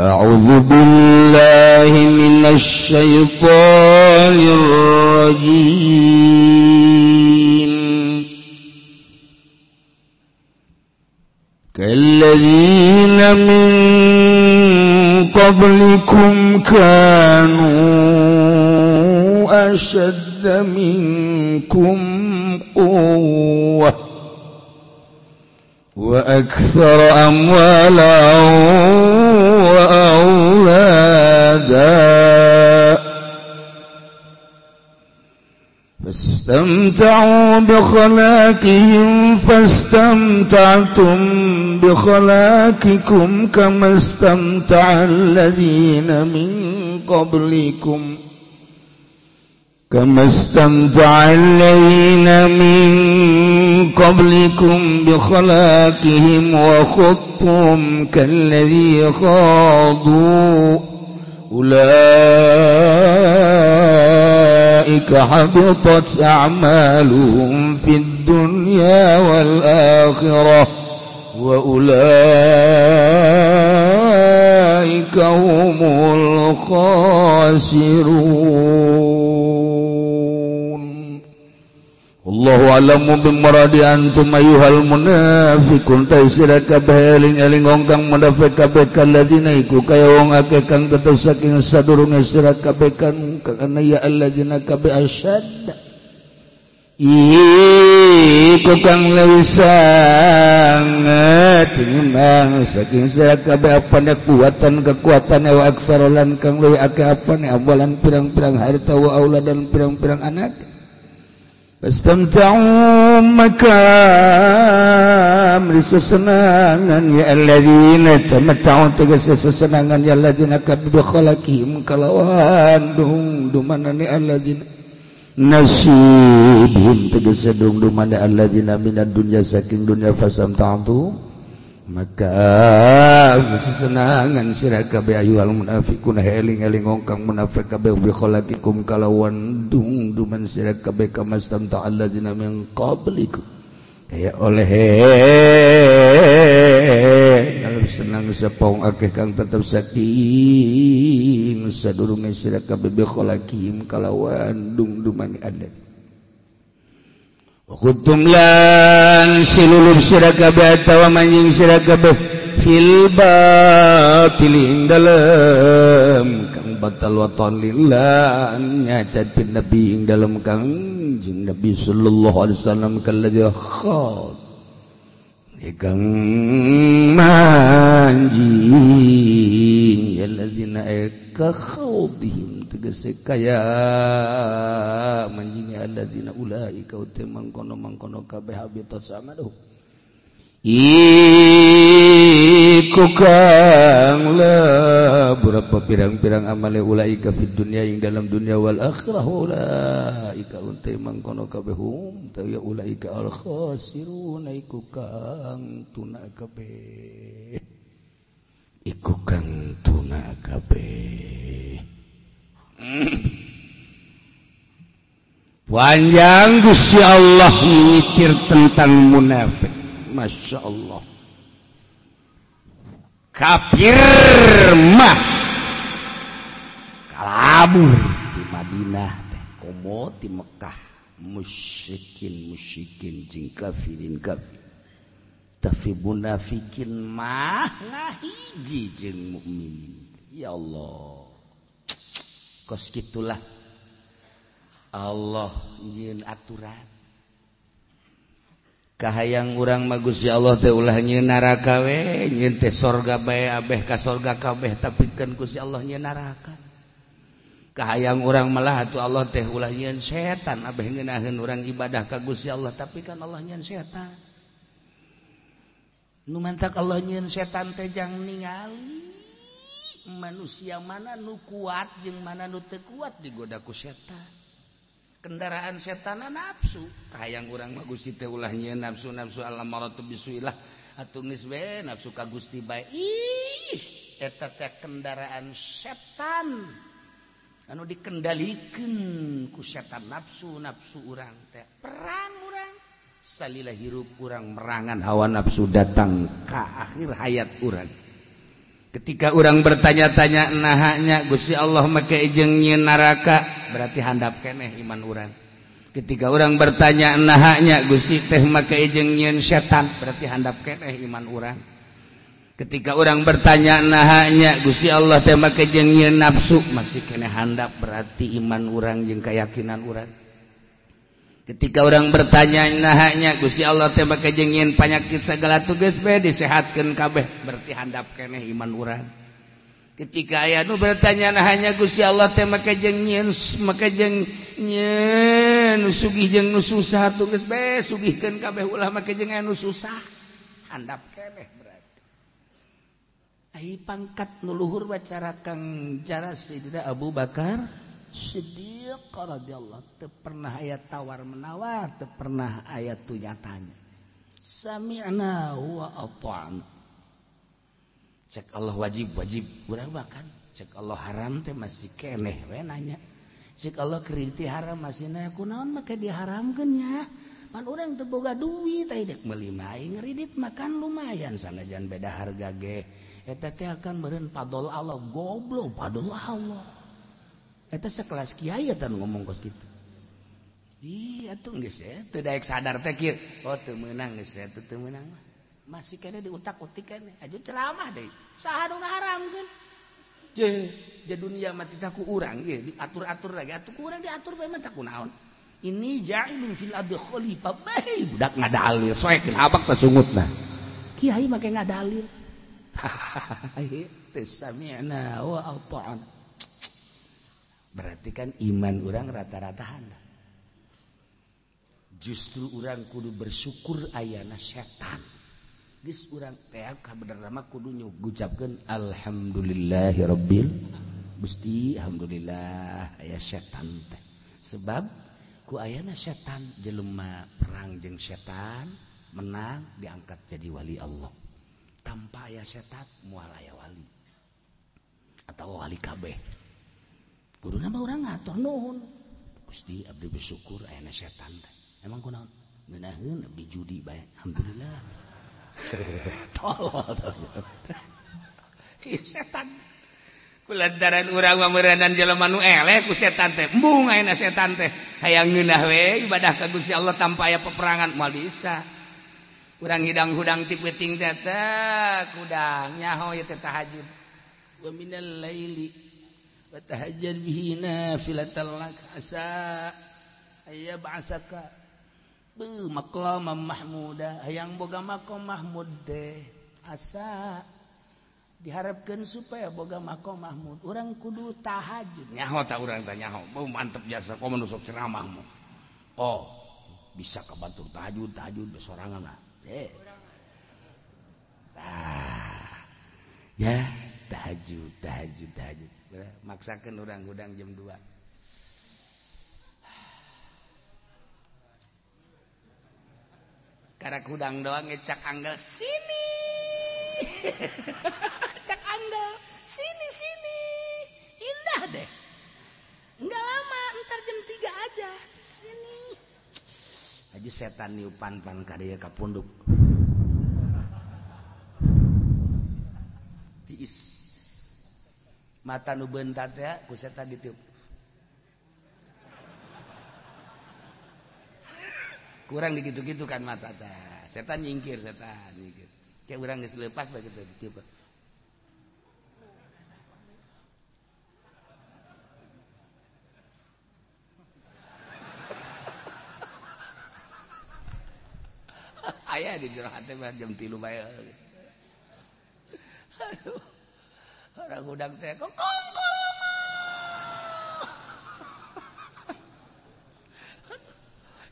أعوذ بالله من الشيطان الرجيم. كالذين من قبلكم كانوا أشد منكم قوة وأكثر أموالا وأولادا. فاستمتعوا بخلاقهم فاستمتعتم بخلاقكم كما استمتع الذين من قبلكم. كما استمتع الذين من قبلكم بخلاقهم وخضتم كالذي خاضوا. أولئك حبطت أعمالهم في الدنيا والآخرة. وأولئك هم الخاسرون Allah alam bimmaradiantum ayyuhal munafiqun ta sira kabeh eling-eling wong kang munafik kabeh kalladina iku kaya wong akeh kang tetep saking sadurunge sira kabeh kan kana ya alladina kabeh asyad iku tukang lewisangat timbang saking saya kabeh apana kekuatan kekuatan wa aksarolan kang leuwih akeh apana amalan pirang-pirang harta wa aulad dan pirang-pirang anak. Fastamta'u maka meri sesenangan ya alladzina tamatta'u tegas sesenangan ya alladzina kabdu khalaqihim kalawan dung dumanani alladzina. nasibhum tegese dungdung mana alladzina minad dunya saking dunya fasamta'tu. Maka sesenangan sira kabeh al munafiqun heling eling ngongkang munafik kabeh bi khalaqikum kalawan dungduman sira kabeh kamastamta alladzina min qablikum. aya oleh dalam senang sepong akeh kang tetep sakti sadurunge sira kabeh kholakim kalawan dungduman adat Wakutum lan silulub sirakabe atawa manjing sirakabe fil batil dalem batal waton lillah ngacat pin nabi ing dalam kangjeng nabi sallallahu alaihi wasallam kalladzi khad. Ikang manji alladzina ka khawdihim tegese kaya manjing alladzina ulaika utemang kono mangkono kabeh habitat sama samaduh iku kang lah berapa pirang-pirang amale ulaika fid dunya ing dalam dunia wal akhirah ulaika untai mangkono kabehum ta ya ulaika al khasirun iku kang tuna kabeh iku kang tuna kabeh Panjang Gusti Allah mikir tentang munafik. Masya Allah. kafirmah kalabur di Madinah teh komo di Mekkah musyrikin musyrikin jeung kafirin kafir. Tapi munafikin mah ngahiji jeung mukminin. Ya Allah. Kos gitulah. Allah nyin aturan. kahayang urang magus ya Allah teh ulah nyeun neraka we nyeun teh sorga bae abeh ka sorga kabeh tapi tapikeun Gusti Allah nyeun neraka kahayang urang malah atuh Allah teh ulah nyin setan abeh ngeunaheun urang ibadah ka Gusti Allah tapi kan Allah nyin setan. Nu mantak Allah nyin setan teh jang ningali. Manusia mana nu kuat jeung mana nu teu kuat digoda ku setan. kendaraan setan ah, nafsu. Kayang kaang kurang bagus itu ulahnya nafsu nafsu alam atuh geus we nafsu ka Gusti bae. Ih eta teh kendaraan setan. Anu dikendalikeun ku setan nafsu nafsu urang teh. Perang urang. Salila hirup urang merangan hawa nafsu datang ka akhir hayat urang. ketika orang bertanya-tanya nahnya Gusti Allah make nyi naraka? Berarti handap keneh iman orang. Ketika orang bertanya nahnya Gusti teh make nyin setan? Berarti handap keneh iman orang. Ketika orang bertanya nahnya Gusti Allah teh make nyin nafsu? Masih kene handap berarti iman orang jeung keyakinan orang. ketika orang bertanya nahnya Gusti Allah tembak kejengin penyakit segala tugas be disehatkan kabeh. Berarti handap keneh iman urang. Ketika ayah nu bertanya nahnya Gusti Allah tembak kejengin maka jengnya nu sugih jeng nu susah tugas be sugihkan kabeh ulah maka kejengnya nu susah. Handap keneh berarti. Ayi pangkat nuluhur bacara kang jaras tidak Abu Bakar. Siddiq radhiyallahu teu pernah aya tawar menawar, teu pernah aya tunyatanya. Sami'na wa ata'na. Cek Allah wajib wajib urang makan. Cek Allah haram teh masih keneh we nanya. Cek Allah keriti haram masih nanya kunaon maka diharamkeun nya. Pan urang teu boga duit ai dek meuli mah ngeridit makan lumayan sanajan beda harga ge. Eta teh akan beureun padol Allah goblok padol Allah. Eta sekelas kiai eta ngomong kos gitu. Iya tuh geus ya, teu daek sadar teh kieu. Oh teu meunang geus ya, teu teu meunang. Masih kene diutak-utik kene, aja ceramah deui. Saha nu ngaharamkeun? Je, je dunia mati taku urang ieu diatur-atur lagi, atuh kurang diatur bae mah taku naon. Ini ja'ilun fil ardi khalifah bae budak ngadalil soek abak teh sungutna. Kiai make ngadalil. Teu sami'na wa ata'na. berarti kan iman orang rata-ratahan justru orang kudu bersyukur ayana setan. Gis orang teak bener nama kudu nyugucapkan alhamdulillahirabbil Gusti alhamdulillah ayah setan teh. Sebab ku ayana setan jelema perang jeng setan menang diangkat jadi wali Allah. Tanpa ayah setan mual ayah wali. Atau wali kabeh. guru nama orang ngatur nuhun. Gusti abdi bersyukur ayana setan emang kunaon ngeunaheun abdi judi bae. Alhamdulillah. Tolol. Ieu setan. Kulantaran urang mameureunnan jelema nu eleh ku setan teh. Embung ayana setan teh. Hayang ngeunah we ibadah ka Gusti Allah tanpa aya peperangan. Moal bisa. Urang hidang-hudang ti peuting teh teh kudang nyaho ieu teh tahajud. Wa minal laili Watahajar bihi nafilatan lak asa. Aya ba'asaka. Beuh maqamam mahmuda. Hayang boga maqam mahmud teh. Asa. Diharapkan supaya boga maqam mahmud. Orang kudu tahajud. Nyaho tak orang tanya nyaho. Beuh mantep jasa kau menusuk ceramahmu oh bisa kebantu tahajud tahajud besorangan lah. Eh tah ya tahajud tahajud tahajud. Maksakan orang gudang jam 2 karena gudang doang ngecak anggal sini! Cak anggal sini sini! Indah deh. Nggak lama ntar jam 3 aja. Sini. Aja setan niupan pan kadaya kapunduk tiis mata nu bentat ya ku setan ditiup. Kurang digitu-gitu kan mata teh. Setan nyingkir setan nyingkir. Kayak orang geus lepas begitu ditiup. Ayah di jurang hati jam tilu bayar aduh orang ragudag teh kok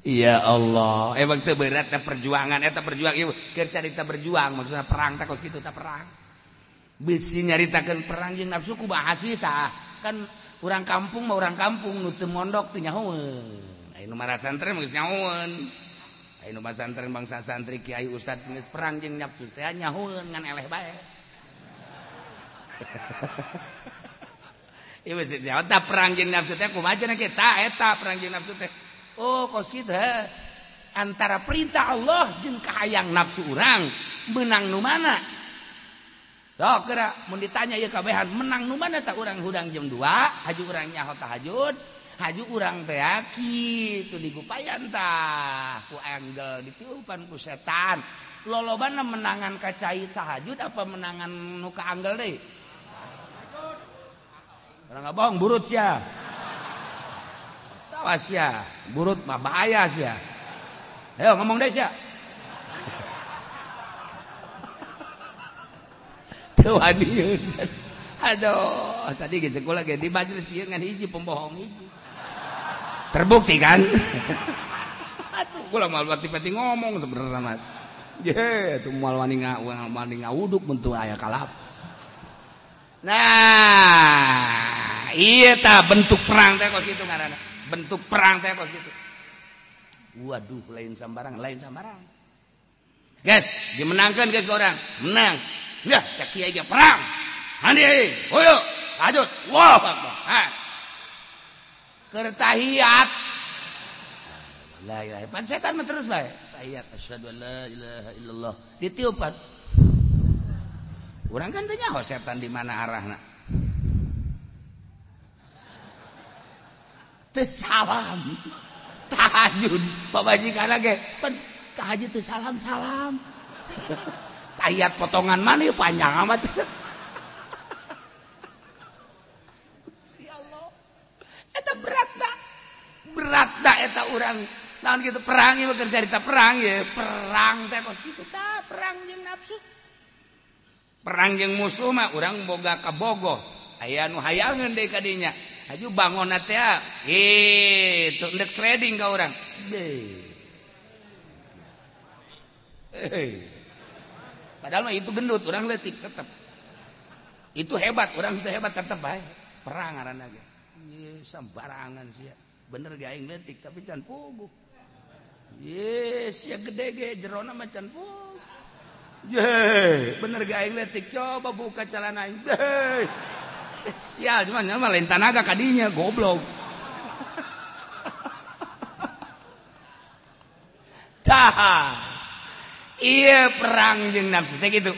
Iya Allah emang teu berat teh perjuangan. Eh, Eta perjuang ieu keur carita berjuang maksudna perang teh kos kitu teh perang. Bisi nyaritakeun perang jeung nafsu ku bahasi tah. Kan urang kampung mah urang kampung nu teu mondok teu nyahoeun aya nu marasan teh geus nyahoeun aya nu basantren bangsa santri kiai ustad geus perang jeung nafsu teh nyahoeun ngan eleh bae. perang nafsu Oh kita antara perintah Allah jengkaang nafsu orang menang Nu numana mau ditanya ya yakahan menang nu mana ah, tak orang hudang jam 2 haju orangnya hota hajud haju orang teaki itu digupayantah ku angle ditiupan ku setan. Loloban menangan kacai tahajud apa menangan nuka angle deh? Orang bohong, burut sih sia. sih ya, burut mah bahaya ya. Ayo ngomong deh sia. Tuh adiun. Aduh, tadi gitu lagi di majelis iya, sih dengan hiji pembohong hiji. Terbukti kan? Aduh, gue lama mah tiba-tiba ngomong sebenarnya mah. Yeah, tuh moal wani ngawuduk bentuk ayah kalap. Nah, iya ta bentuk perang teh kos itu ngaranna bentuk perang teh kos itu waduh lain sambarang lain sambarang guys dimenangkan guys orang menang Ya, cak kiai ge perang. Handi, hoyo, lanjut. Wah, ha. Kertahiyat. La ilaha pan setan terus bae. Tahiyat asyhadu la ilaha illallah. Ditiupan. Urang kan tanya nyaho setan di mana arahna. salam. Tahajud. Pabajikan lagi tahajud tuh salam salam. Tayat potongan mana panjang amat. Eta berat tak berat tak eta orang tahun gitu perang ya bekerja kita perang ya eh, perang teh kos gitu tak perang yang nafsu perang yang musuh mah orang boga kabogo ayah nu hayangan deh kadinya Aju bangun teh ah. itu ndek shredding ka orang. Padahal mah itu gendut, orang letik tetap. Itu hebat, orang itu hebat tetap bae. Perang aranna ge. sembarangan sih. Bener ge aing letik tapi can puguh. Yes, ya gede ge jerona mah can puguh. bener ge aing letik coba buka celana aing. Sial, cuman nyama lain tanaga kadinya, goblok. Tah. Iya perang jeung nafsu teh gitu.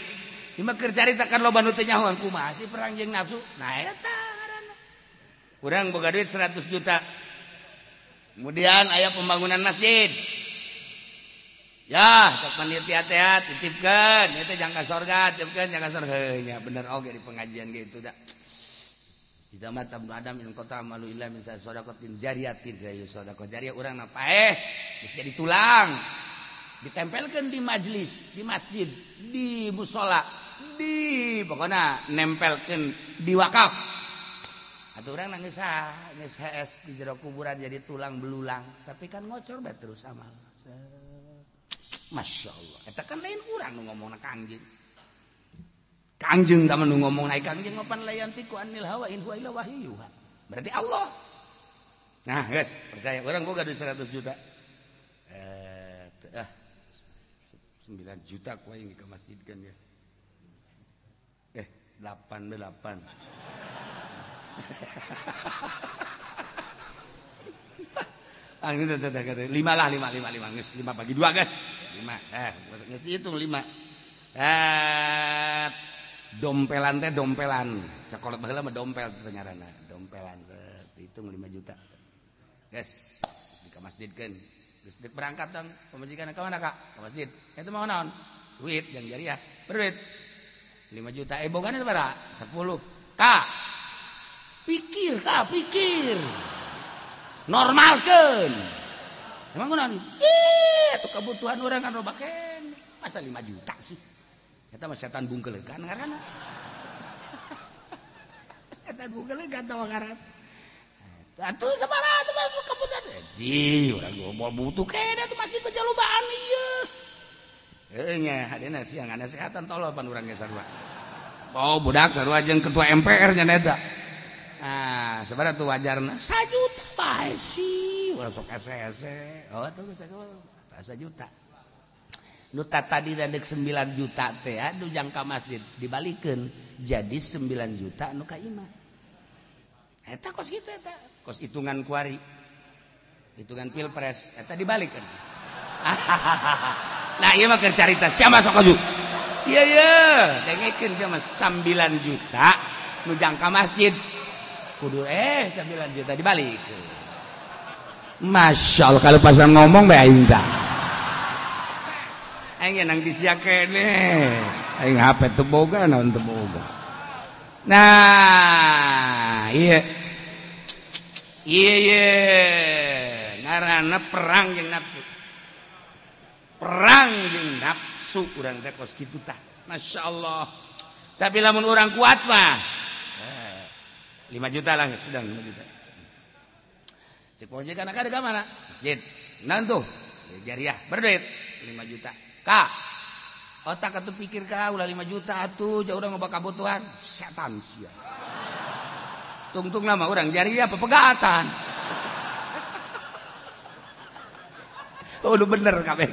Ima keur carita kan loba nu teu nyahoan kumaha sih perang jeung nafsu? Nah eta ngaranna. Urang boga duit 100 juta. Kemudian ayah pembangunan masjid. Ya, cek panitia teh titipkeun, eta jangka sorga, titipkeun jangka sorga. Ya bener oge di pengajian gitu dah. Idamat Ibnu Adam in kota malu illa min sadaqatin jariyatin kayu sadaqah. Jariyah urang napaeh geus jadi tulang. Ditempelkan di majlis di masjid di musola di pokoknya nempelkan di wakaf. Atau orang nangis ah nangis HS di jero kuburan jadi tulang belulang. Tapi kan ngocor bet terus amal. Masya Allah. Itu kan lain orang ngomong kangjeng kangjeng sama nu ngomong naik kangjeng ngopan layan tiku anil hawa in huwa ila wahyu berarti Allah. Nah guys percaya. Orang gua gaduh 100 juta. Eh, ah 9 juta kue yang ke masjid kan ya eh 8 8 Ah, ini tuh, tuh, lima lah, lima, lima, lima, nges, lima bagi dua guys, lima, eh, nges hitung lima, eh, dompelan teh dompelan, sekolah bahasa mah dompel ternyata, dompelan, hitung lima juta, guys, di masjid kan, Terus berangkat dong, pemajikan ke mana kak? Ke masjid. Itu mau naon? Duit yang jariah. Berduit. 5 juta. Eh bogan itu berapa? 10. Kak. Pikir kak, pikir. Normalkan. Emang naon? Itu kebutuhan orang kan robaken. Masa 5 juta sih? Eta mah setan bungkelekan ngaranna. setan bungkelekan tawa ngaran. Atuh sabaraha teh mah kaputan. Di eh, urang gombol butuh kena tuh masih kejalubaan ieu. Heuh nya hadena siang ada sehatan tolol pan urang ge sarua. Oh budak sarua jeung ketua MPR nya eta. Ah, sabaraha tuh wajarna sajuta bae sih. Urang sok ese-ese. Oh, tuh geus 1 juta. nu tadi dadek 9 juta teh aduh jangka masjid dibalikin jadi 9 juta nu ka imah. Eta kos gitu eta? Kos hitungan kuari. Hitungan pilpres eta dibalikin nah iya mah cerita siapa sok aju iya iya. Dengekin siapa? 9 juta nu jangka masjid. Kudu eh 9 juta dibalik Masya Allah kalau pasang ngomong baik Aing nang disia kene Aing HP teboga naon Nah iya. Iya iya. Ngarana perang yang nafsu. Perang yang nafsu kurang teh kos kitu tah Masya Allah. Tapi lamun orang kuat mah. Eh, 5 juta lah sudah 5 juta. Cek pojek anak ada mana? Masjid. Nantu jariah berduit. 5 juta kak otak atau pikir kau ulah 5 juta atuh jauh udah ngobat kebutuhan setan sia. Tungtung nama orang jariah pepegatan oh lu bener kabeh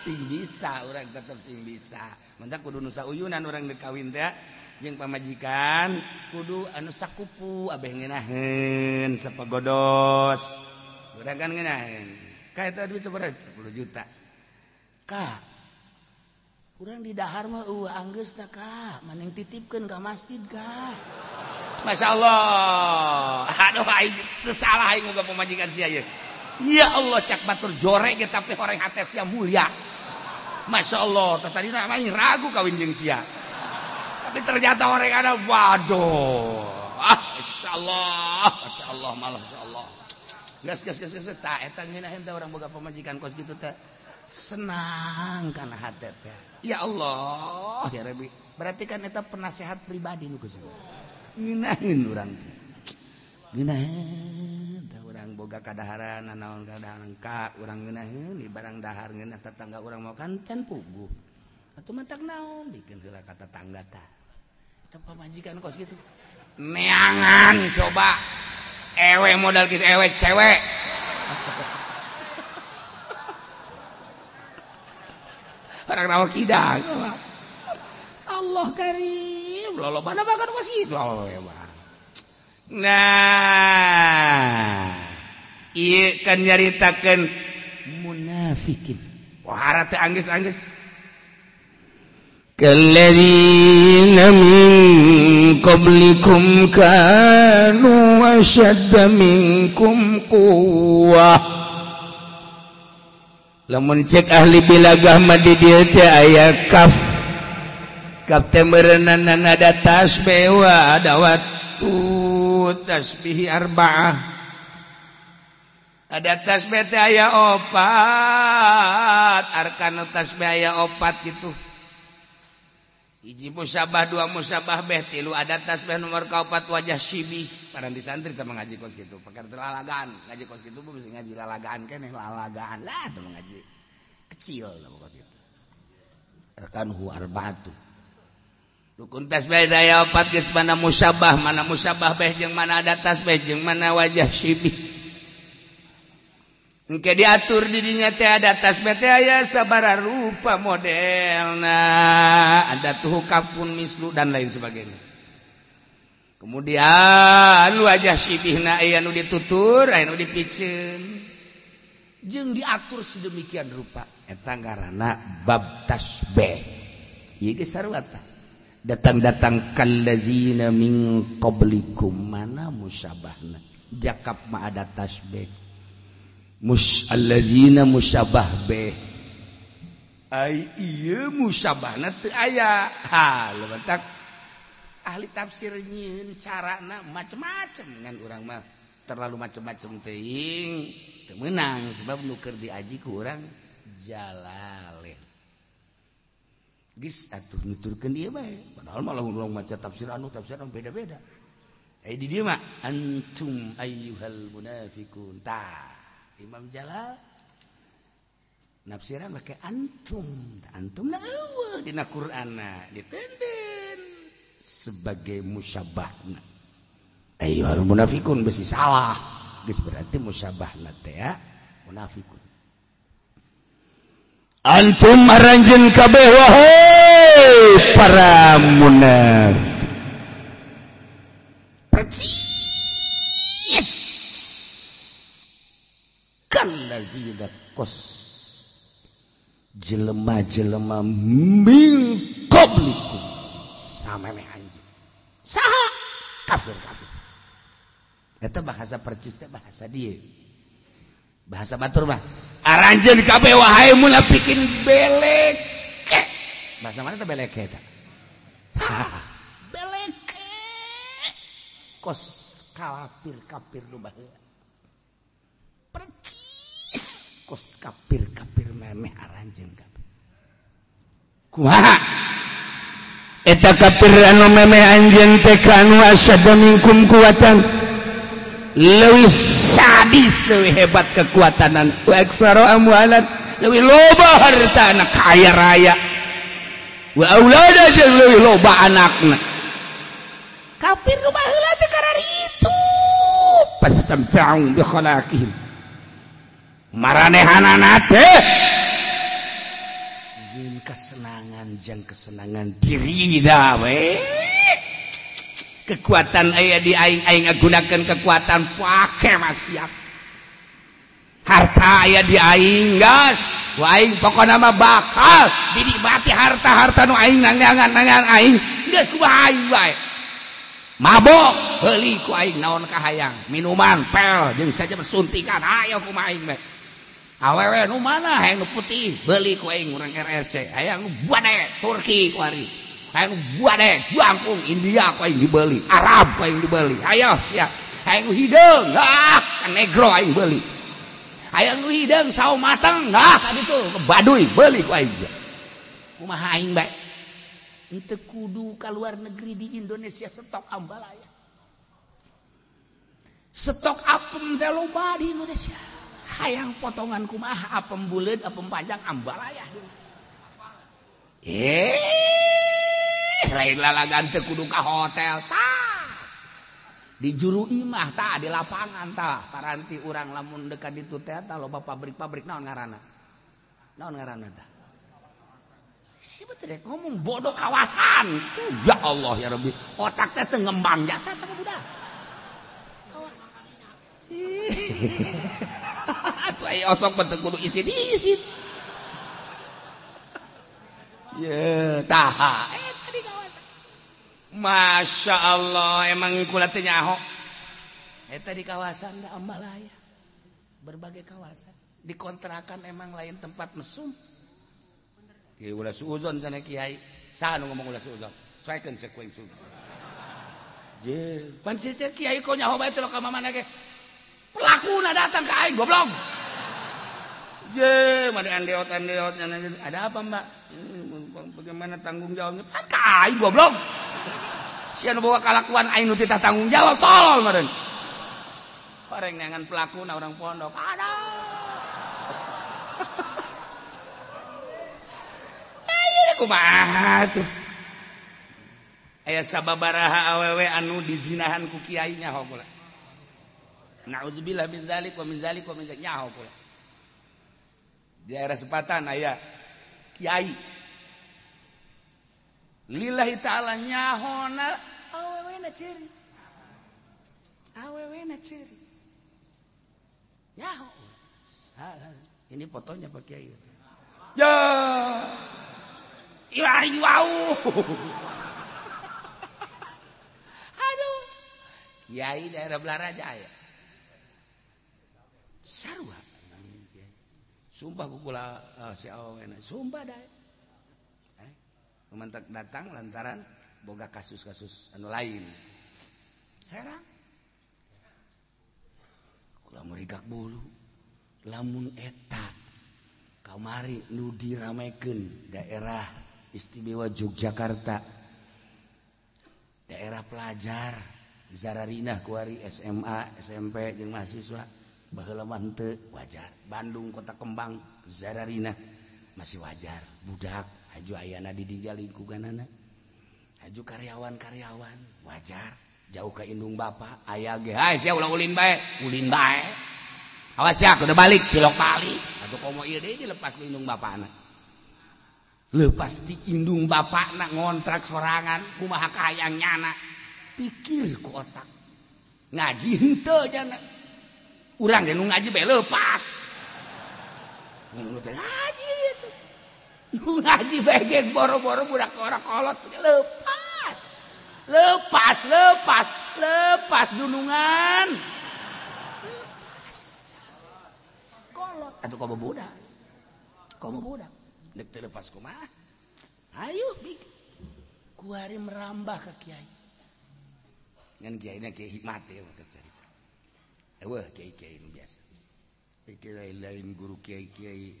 sing bisa orang tetap sing bisa. Mentak kudu nusa uyunan orang dekawin teh. Jeung pamajikan kudu anu sakupu abeh ngeunaheun sapagodos urang kan ngeunaheun ka eta duit 10 juta Kak kurang didahar mah uh, angges tak kak maning titipkan ke masjid kak Masya Allah aduh aing kesalah aing nggak pemajikan sia ya ya Allah cak batur jorek ya tapi orang hati sia mulia. Masya Allah tadi namanya ragu kawin jeng sia. Tapi ternyata orang ada waduh. Ah, Masya Allah Masya Allah malah Masya Allah gas gas gas gas tak etang orang boga pemajikan kos gitu tak senang karena hati ya Allah. Ya Rabbi. Berarti kan itu penasehat pribadi nu Gusti nginahin urang teh. Nginahin tah urang boga kadaharan naon kadaharan ka urang nginahin di barang dahar ngeunah tetangga urang mau kan can puguh. Atuh mah tak naon bikin heula ka tetangga tah teu pamajikan kos gitu. Neangan coba. Ewe modal gitu ewe cewek. orang rawa kidang Allah karim lolo mana makan kos gitu Allah ya Nah kan nyaritakan munafikin wah anggis anggis كالذين من قبلكم كانوا أشد منكم قوة lamun cek ahli bilagah mah di dieu teh aya kaf. Kaf teh meureunan ada tasbih wa ada waktu tasbih arbaah. Ada tas bete aya opat. Arkan tasbih aya opat gitu. iji musabah dua musabah beh tilu ada tasbih nomor kaupat wajah sibi. Para di santri kita mengaji kos gitu. Pakai lalagaan. Ngaji kos gitu bu bisa ngaji lalagaan kan lalagaan. Lah teman mengaji kecil lah kos gitu. Rekan hu arbatu dukun tasbih daya opat geus mana musabah mana musabah beh jeung mana ada tasbih jeung mana wajah sibi. Mungkin diatur dirinya teh ada tas bete aya sabara rupa model nah ada tuh kapun mislu dan lain sebagainya. Kemudian wajah sitihna aya nu ditutur, aya nu dipiceun. Jeung diatur sedemikian rupa eta ngaranna bab tasbih. Ieu ge sarua Datang-datang kallazina min qablikum mana musabahna. Jakap ma ada tasbih. musaladzina musabah beh. Ai iya musabahna teu aya. Ha lebentak ahli tafsir nyieun carana macem-macem ngan urang mah. Terlalu macem-macem teing teu meunang sebab nu keur diaji ku urang jalalen geus atuh nuturkeun ieu bae padahal malah urang maca tafsir anu tafsir anu beda-beda. Ai di dieu mah antum ayyuhal munafiqun. Tah. Imam Jalal. Nafsiran pakai antum. Antum na dina Quran ditenden. Sebagai musyabahna ayo munafikun besi salah. Geus berarti musyabahna teh ya. Munafikun. Antum aranjeun kabeh wahai para munafik idat kos jelema jelema min koblik sama meh anjing. Saha? Kafir kafir. Eta bahasa percis bahasa dia. Bahasa batur mah. Aranjeun kabeh wahai munafikin belek bahasa mana teh belek eta? Belek kos kafir kafir nu baheula. Percis. kos kafir kafir memeh aranjeun kafir kumaha eta kafir anu memeh anjeun teh kanu asyadda minkum kuwatan leuwih sadis lebih hebat kekuatanan. Wa aktsaru amwalan lebih loba harta anak kaya raya. Wa aulada jeung lebih loba anakna. Kafir nu baheula teh karari itu fastamta'u bi khalaqihim. maranehanana kesenangan yang kesenangan diri dawe kekuatan ayah di aing aing gunakan kekuatan pakai maksiat. Harta ayah di aing gas. Aing pokok mah bakal. Dinikmati harta harta nu aing nangangan nangan aing gas kumaha aing bae. Mabok heuli ku aing naon kahayang. Minuman pel jeung saja bersuntikan. Ayo kumaha aing bae awewe nu mana hayang putih. Beli ku aing urang RRC hayang buade Turki ku ari. Hayang buade Bangkung India ku aing dibeli. Arab ku aing dibeli. Ayo sia. Hayang hideung ah negro aing beli. Hayang hideung sawo matang ah kaditu baduy beli ku aing kumaha aing bae henteu kudu ke luar negeri di Indonesia stok ambalaya stok apem teh loba di Indonesia. hayang potongan kumaha apem buleud apem panjang ambalaya eh lain lalagan teu kudu ka hotel tah di juru imah tah di lapangan tah paranti urang lamun dekat ditu teh tah loba pabrik-pabrik naon ngaranna? Naon ngaranna tah siapa betul ngomong bodoh kawasan. Ya Allah ya Rabbi. Otak teh teu ngembang jasa teh budak. osok penting kudu isi isi ya taha. Eh tadi kawasan masya Allah emang kulatnya ahok eh tadi kawasan nggak amalaya. Berbagai kawasan. Dikontrakan emang lain tempat mesum. Kiai ulah suuzon sana kiai. Saha nu ngomong ulah suuzon? Soekeun sekuing suuzon. Je, pan kiai kok nyaho bae teh ka mamana ge. Pelaku nak datang ke aing goblok. Ye, mana endeot endeot Ada apa mbak? Bagaimana tanggung jawabnya? Pakai goblok. Si anu bawa kalakuan aing nu tanggung jawab tolol meureun. yang neangan pelaku na orang pondok. Ada. Eh, Ayeuna kumaha tuh? Aya sababaraha awewe anu dizinahan ku kiainya naudzubillah min dzalik wa min dzalik wa min dzalik nyaho pula di daerah sepatan aya kiai lillahi ta'ala nyahona awewe na ciri awewe na ciri nyaho ini fotonya pak kiai ya Iwah iwau. Aduh. Kiai daerah Belarajaya. Sarua. Sumpah kukula uh, eh, si awena. Sumpah dae. Eh? Pemantak datang lantaran boga kasus-kasus anu lain. Serang. Kula merigak bulu. Lamun eta kamari nu diramekeun daerah istimewa Yogyakarta. Daerah pelajar Zararina kuari SMA, SMP jeung mahasiswa. bahalaman wajar. Bandung kota kembang zararina masih wajar. Budak haju ayana didijali lingkunganana. Haju karyawan-karyawan wajar. Jauh ke indung bapak ayah ge hai sia ulah ulin bae. Ulin bae? Awas ya udah balik tilok balik atuh komo ieu deui dilepas ke indung bapakna. Lepas di indung bapakna ngontrak sorangan kumaha kayang nyana pikir ku otak. Ngaji henteu jana. Urang ge nu ngaji bae lepas. Nu ngaji itu ngaji baik boro-boro budak orang kolot lepas. Lepas lepas lepas gunungan lepas. Kolot. Atau kamu budak? Kamu budak? Dek terlepas kumah ayo bik. Kuari merambah ke kiai. Ngan kiai na kiai hikmat ya biasa. Kiai lain guru kiai kiai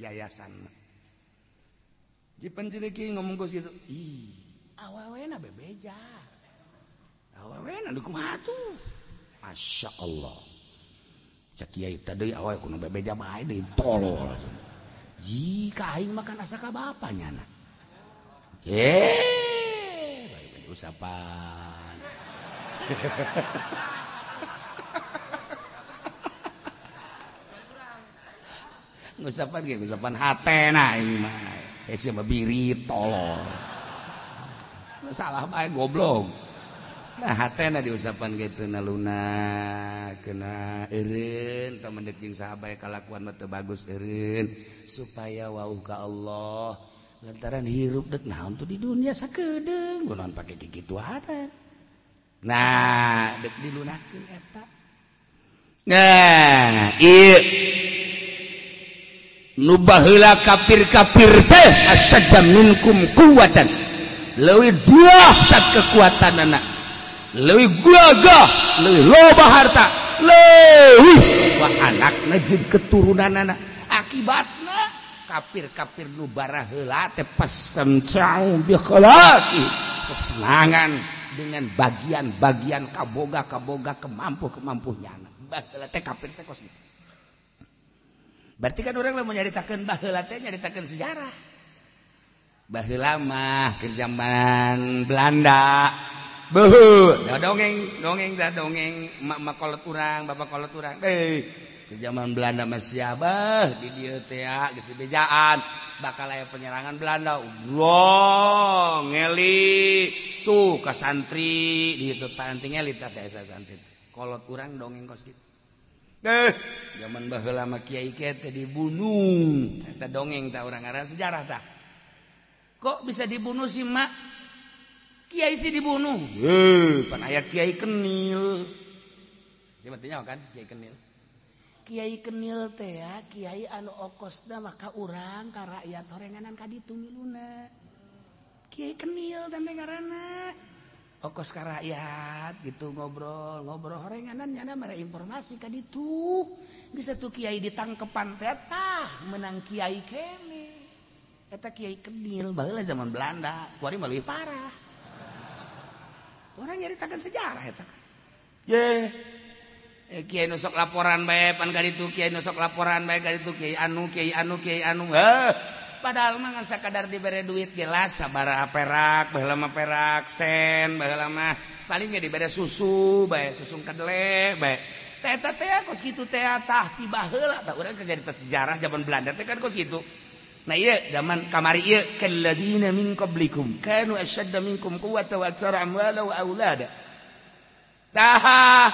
yayasan dipenjeliki ngomong ke situ ih awawena bebeja. Awawena dukum hatu. Masya Allah. Cek kiai tadi awal kuno bebeja baik deh tolol. Jika aing makan asa ka bapaknya nak. ye baik usapan. ngusapan gitu ngucapan hatena ini mah. Eh siapa tolol salah mah goblok. Nah hatena diusapan gitu na luna kena erin temen deking sahabat e, kelakuan mata bagus erin supaya wau ka Allah lantaran hirup dek nah untuk di dunia sakedeng gunaon pakai gigi ada nah dek dilunakin eta. Nah iya nubahla kafir-kafir kuatan lebih saat kekuatan anak. Lebih gua lebih loba harta. Lebih wah anak najib keturunan anak. Akibatnya kafir-kafir nubara hela tepas semcang bikhlaki sesenangan dengan bagian-bagian kaboga kaboga kemampu kemampunya anak. Bah teh kafir teh kos gitu. berarti kan orang lah menyaritakan bahula teh nyaritakan sejarah. Bahula lama ke zaman Belanda. Behu da dongeng dongeng da dongeng. Mak mak kolot urang bapak kolot urang. Eh ke zaman Belanda masih abah di dia teh geus bejaan bakal aya penyerangan Belanda. Wow, ngeli. Tuh ke santri. Di itu panting ngeli teh santri. Kolot urang dongeng kos gitu. Eh. zaman bah lama Kyai dibunuh. Kita dongeng tak orang-orang sejarah tak kok bisa dibunuh sih mak? Kiai sih dibunuh. Eh. Pan ayat Kiai kenil. Sebetulnya kan Kiai kenil? Kiai kenil teh ya Kiai anu okosna maka urang ka rakyat horenganan kaditu miluna Kiai kenil dan dengarana ongkos ke rakyat gitu ngobrol ngobrol. Horenganan nyana mere informasi ka ditu? Bisa tuh kiai ditangkepan tetah menang kiai kene. Eta kiai kedil baheula zaman Belanda kuari mah parah. Orang nyaritakan sejarah eta. Ye eh, kiai nusok laporan bae pan ka ditu kiai nusok laporan bae ka ditu kiai anu kiai anu kiai anu. Heuh padahal mangan sakadar diberi duit jelas sabara perak bahlama perak sen bahlama paling nggak diberi susu bae susu kedele bae. Teh teh kos gitu teh tah tiba heula tah urang kejadian sejarah zaman Belanda teh kan kos gitu Nah iya zaman kamari iya kalladina min qablikum kanu ashadda minkum quwwatan wa aktsara amwala wa aulada. Tah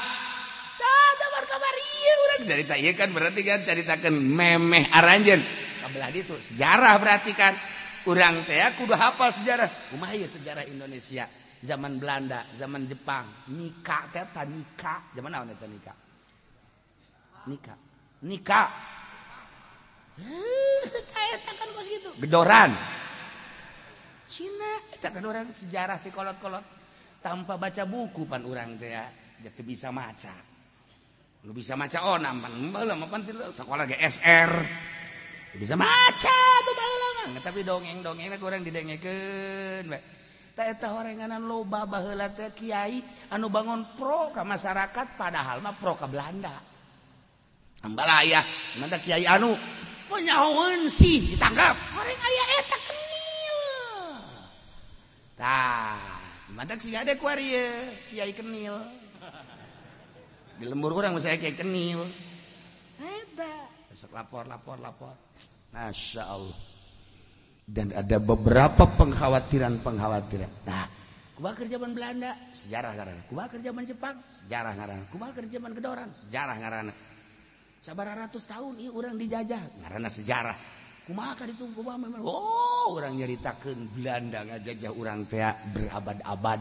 tah zaman kamari iya urang cerita iya kan berarti kan ceritakan memeh aranjeun. Belah itu sejarah berarti kan. Kurang teh kudu hafal sejarah. Rumah ya sejarah Indonesia? Zaman Belanda zaman Jepang. Nikah teh nikah zaman apa teh nikah nikah nikah kan kos gitu. Gedoran. Cina. Kita kan orang sejarah di kolot-kolot. Tanpa baca buku pan orang teh ya. Jadi bisa maca. Lu bisa maca oh nampan malah pan sekolah GSR bisa maca tuh bahelangan tapi dongeng dongeng kurang didengekeun we. Eta horenganan loba baheula teh kiai anu bangun pro ka masyarakat padahal mah pro ka Belanda. Ambalaya manda kiai anu? Punyahoeun sih ditangkap. Horeng aya eta kenil. Tah manda sih ada ku kiai kenil. Di lembur orang mah kiai kenil. lapor lapor lapor. Masya Allah. Dan ada beberapa pengkhawatiran-pengkhawatiran nah kubakar zaman Belanda? Sejarah ngarana kubakar zaman Jepang? Sejarah ngarana kubakar zaman Kedoran? Sejarah ngarana sabar ratus tahun iya orang dijajah. Ngarana sejarah. Kumaka itu kubah memang? Oh orang nyeritakan Belanda ngajajah orang teh berabad-abad.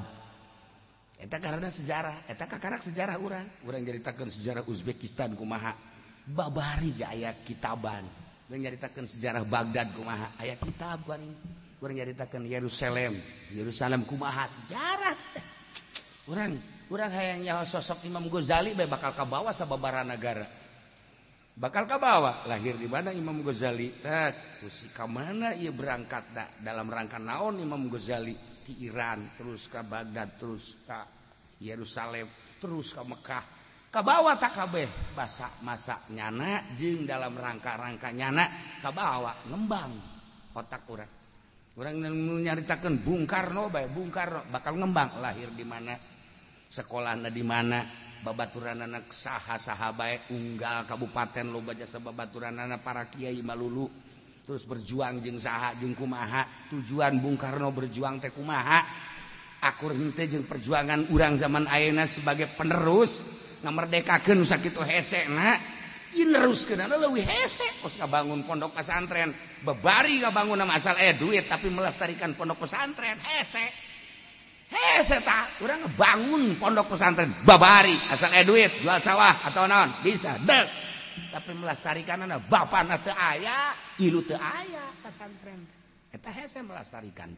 Eta karena sejarah. Eta kakarak sejarah orang orang nyeritakan sejarah Uzbekistan kumaha? Babari Jaya kitaban. Menyaritakan sejarah Baghdad kumaha. Ayat kitab orang nyaritakan Yerusalem. Yerusalem kumaha sejarah. Orang kurang hayangnya sosok Imam Ghazali bakal ke bawah sababara negara bakal ke bawah lahir di mana Imam Ghazali? Nah, mana ia berangkat dah dalam rangka naon Imam Ghazali? Di Iran terus ke Baghdad terus ke Yerusalem terus ke Mekah Kabawa takabeh basa masa nyana jeng dalam rangka-rangka nyana kabawa ngembang otak orang orang nyaritakan Bung Karno baik Bung Karno bakal ngembang lahir di mana sekolahnya di mana babaturan anak saha saha baik unggal kabupaten loba jasa babaturan anak para kiai malulu terus berjuang jeng saha jeng kumaha tujuan Bung Karno berjuang teh kumaha akur hente jeng perjuangan orang zaman ayana sebagai penerus. namerdekakeun sakitu hese na. Ineruskeunana leuwih hese. Kos bangun pondok pesantren. Bebari nggak bangun nama asal eh duit tapi melestarikan pondok pesantren. Hese. Hese tak orang bangun pondok pesantren. Babari asal eh duit jual sawah atau non bisa dek tapi melestarikan anak bapak na ayah ilu te ayah pesantren. Eta hese melestarikan.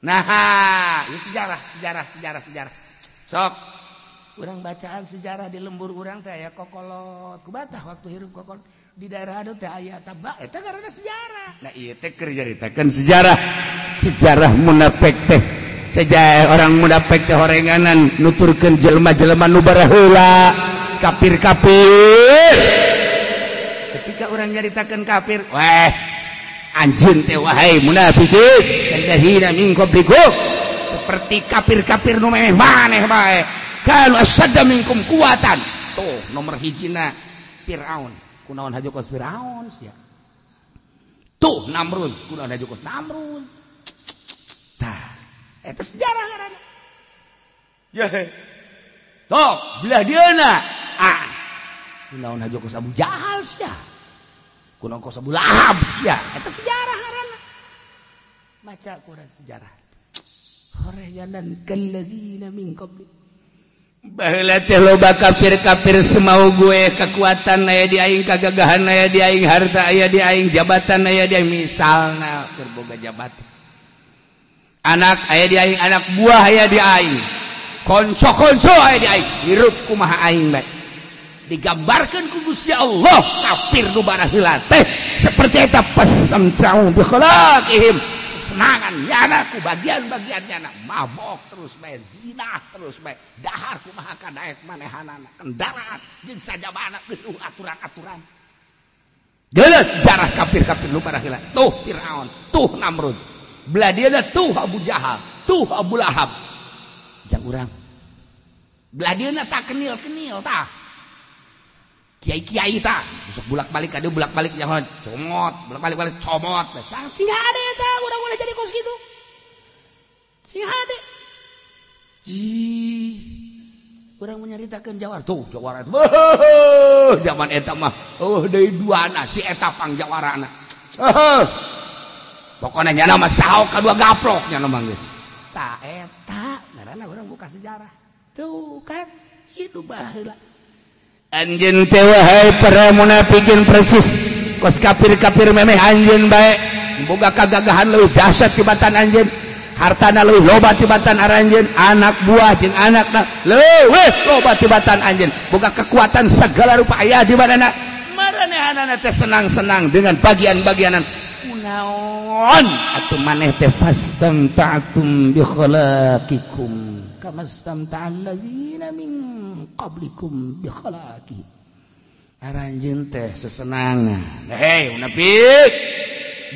Nah sejarah sejarah sejarah sejarah. Sok. kurang bacaan sejarah di lembur urang teh aya kokolot. Kubatah waktu hirup kokol. Di daerah anu teh aya tabak eta karena sejarah. Nah ieu teh keur caritakeun sejarah. Sejarah munafik teh. Sejarah orang munafik teh horenganan. Nuturkeun jelema-jelema nu baraheula. Kafir-kafir ketika orang nyaritakeun kafir weh anjeun teh wahai munafikin. Kadahina min qablikum. Seperti kafir-kafir nu memeh maneh bae kalau asada minkum kuatan. Tuh nomor hijina Fir'aun. Kunaon hajokos Fir'aun sia? Tuh Namrud. Kunaon hajokos Namrud. Tah eta sejarah ngaranna. Ya tok belah dieuna ah kunaon hajokos Abu Jahal sia? Kunaon kos Abu Lahab sia? Eta sejarah ngaranna. Maca kurang sejarah. Horeyanan kalladzina min qablih loba kafir-kafir semau gue kekuatan aya diaing kagagahan aya diaing harta aya diaing jabatan aya dia misal terboga jabatan. Anak aya diaing anak buah aya diaing konco-konco aya diaing hirup kumaha aing bae digambarkan ku Gusti Allah kafir nu barahila teh. Seperti eta pastamtau bi khalaqihim sesenangan nyana ku bagian-bagian nyana mabok terus bae zina terus bae dahar kumaha kadaek manehanana kendaraan jeung sajabana geus aturan-aturan. Geus sejarah kafir-kafir nu barahila tuh Firaun tuh Namrud. Belah dia ada tuh Abu Jahal tuh Abu Lahab. Jangan orang belah dia tak kenil kenil tak Kiai Kiai tak besok bulak balik ada bulak balik jangan comot bulak balik balik comot saking ada ya tak udah mulai jadi kos gitu. Sing ada. Ji orang menyeritakan nyaritakan jawara tuh. Jawara itu zaman eta mah. Oh dari dua anak si eta pang jawara anak. Pokoknya nyana mah sahok kedua gaplok nyana mah geus. Tak eta. Ngarana orang buka sejarah. Tuh kan. Itu baheula. anj tewahai para munafikin persis. Kos kafir-kafir memeh anjin baik boga kagagahan lebih dahsyat tibatan anjin hartana lebih loba tibatan aranjin anak buah jeng anak na leweh loba tibatan anjin boga kekuatan segala rupa ayah di mana maranehanana teh senang-senang dengan bagian-bagianan. Kunaon atau maneh teh fastam ta'tum bi khalaqikum aranjin teh sesenangan hey,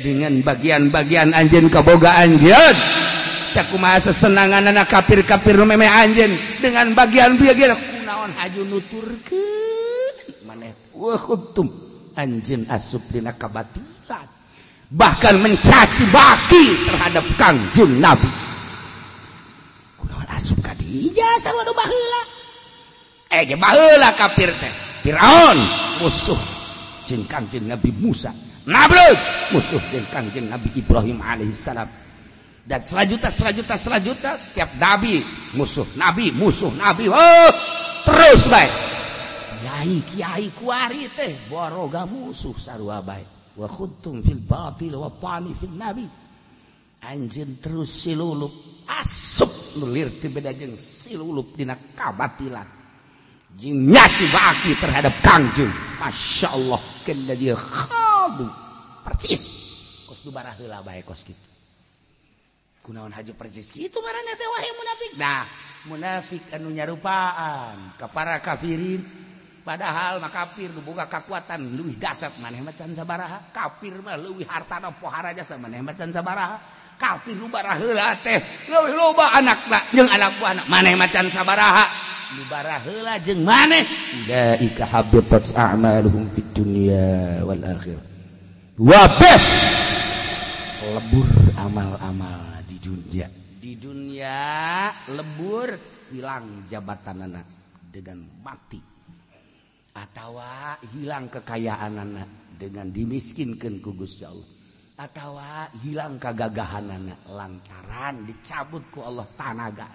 dengan bagian-bagian anjin kaboga anjin sakuma sesenangan anak kafir-kafir meme anjin dengan bagian-bagian kunaon haju nuturke maneh wah kuntum anjin asup dina kabatilan. Bahkan mencaci baki terhadap kangjeng Nabi. ijazah waduh baheula. Eh ge baheula kafir teh. Firaun musuh jeung Kangjeng Nabi Musa. Nabrut musuh jeung Kangjeng Nabi Ibrahim alaihissalam. Dan selanjutnya, selanjutnya, selanjutnya setiap nabi musuh nabi musuh nabi oh terus baik kiai kiai kuari teh boroga musuh sarua baik wa khudtum fil batil wa tani fil nabi anjing terus silulup asup nulir ti beda jeung silulup dina kabatilan. Jing nyaci baki terhadap kangjeng masya Allah kena dia khadu persis. Kos du barah heula bae kos gitu kunaon haji persis gitu marana teh wahai munafik? Nah munafik anu nyarupaan. Ka para kafirin. Padahal mah kafir nu boga kekuatan leuwih dasar maneh macan sabaraha. Kafir mah leuwih hartana pohara jasa maneh macan sabaraha. Kafir nu barah heula teh. Leuwih loba anakna. Jeung anak buahna maneh macan sabaraha. Nu barah heula jeung maneh. Ulaika habitat a'maluhum fid dunya wal akhirah. Wabah lebur amal-amal dunia. Di dunia lebur hilang jabatan anak dengan mati. Atau hilang kekayaan anak dengan dimiskinkan kugus Allah tawa hilang kegagahan anak lantaran dicabutku Allah tanaga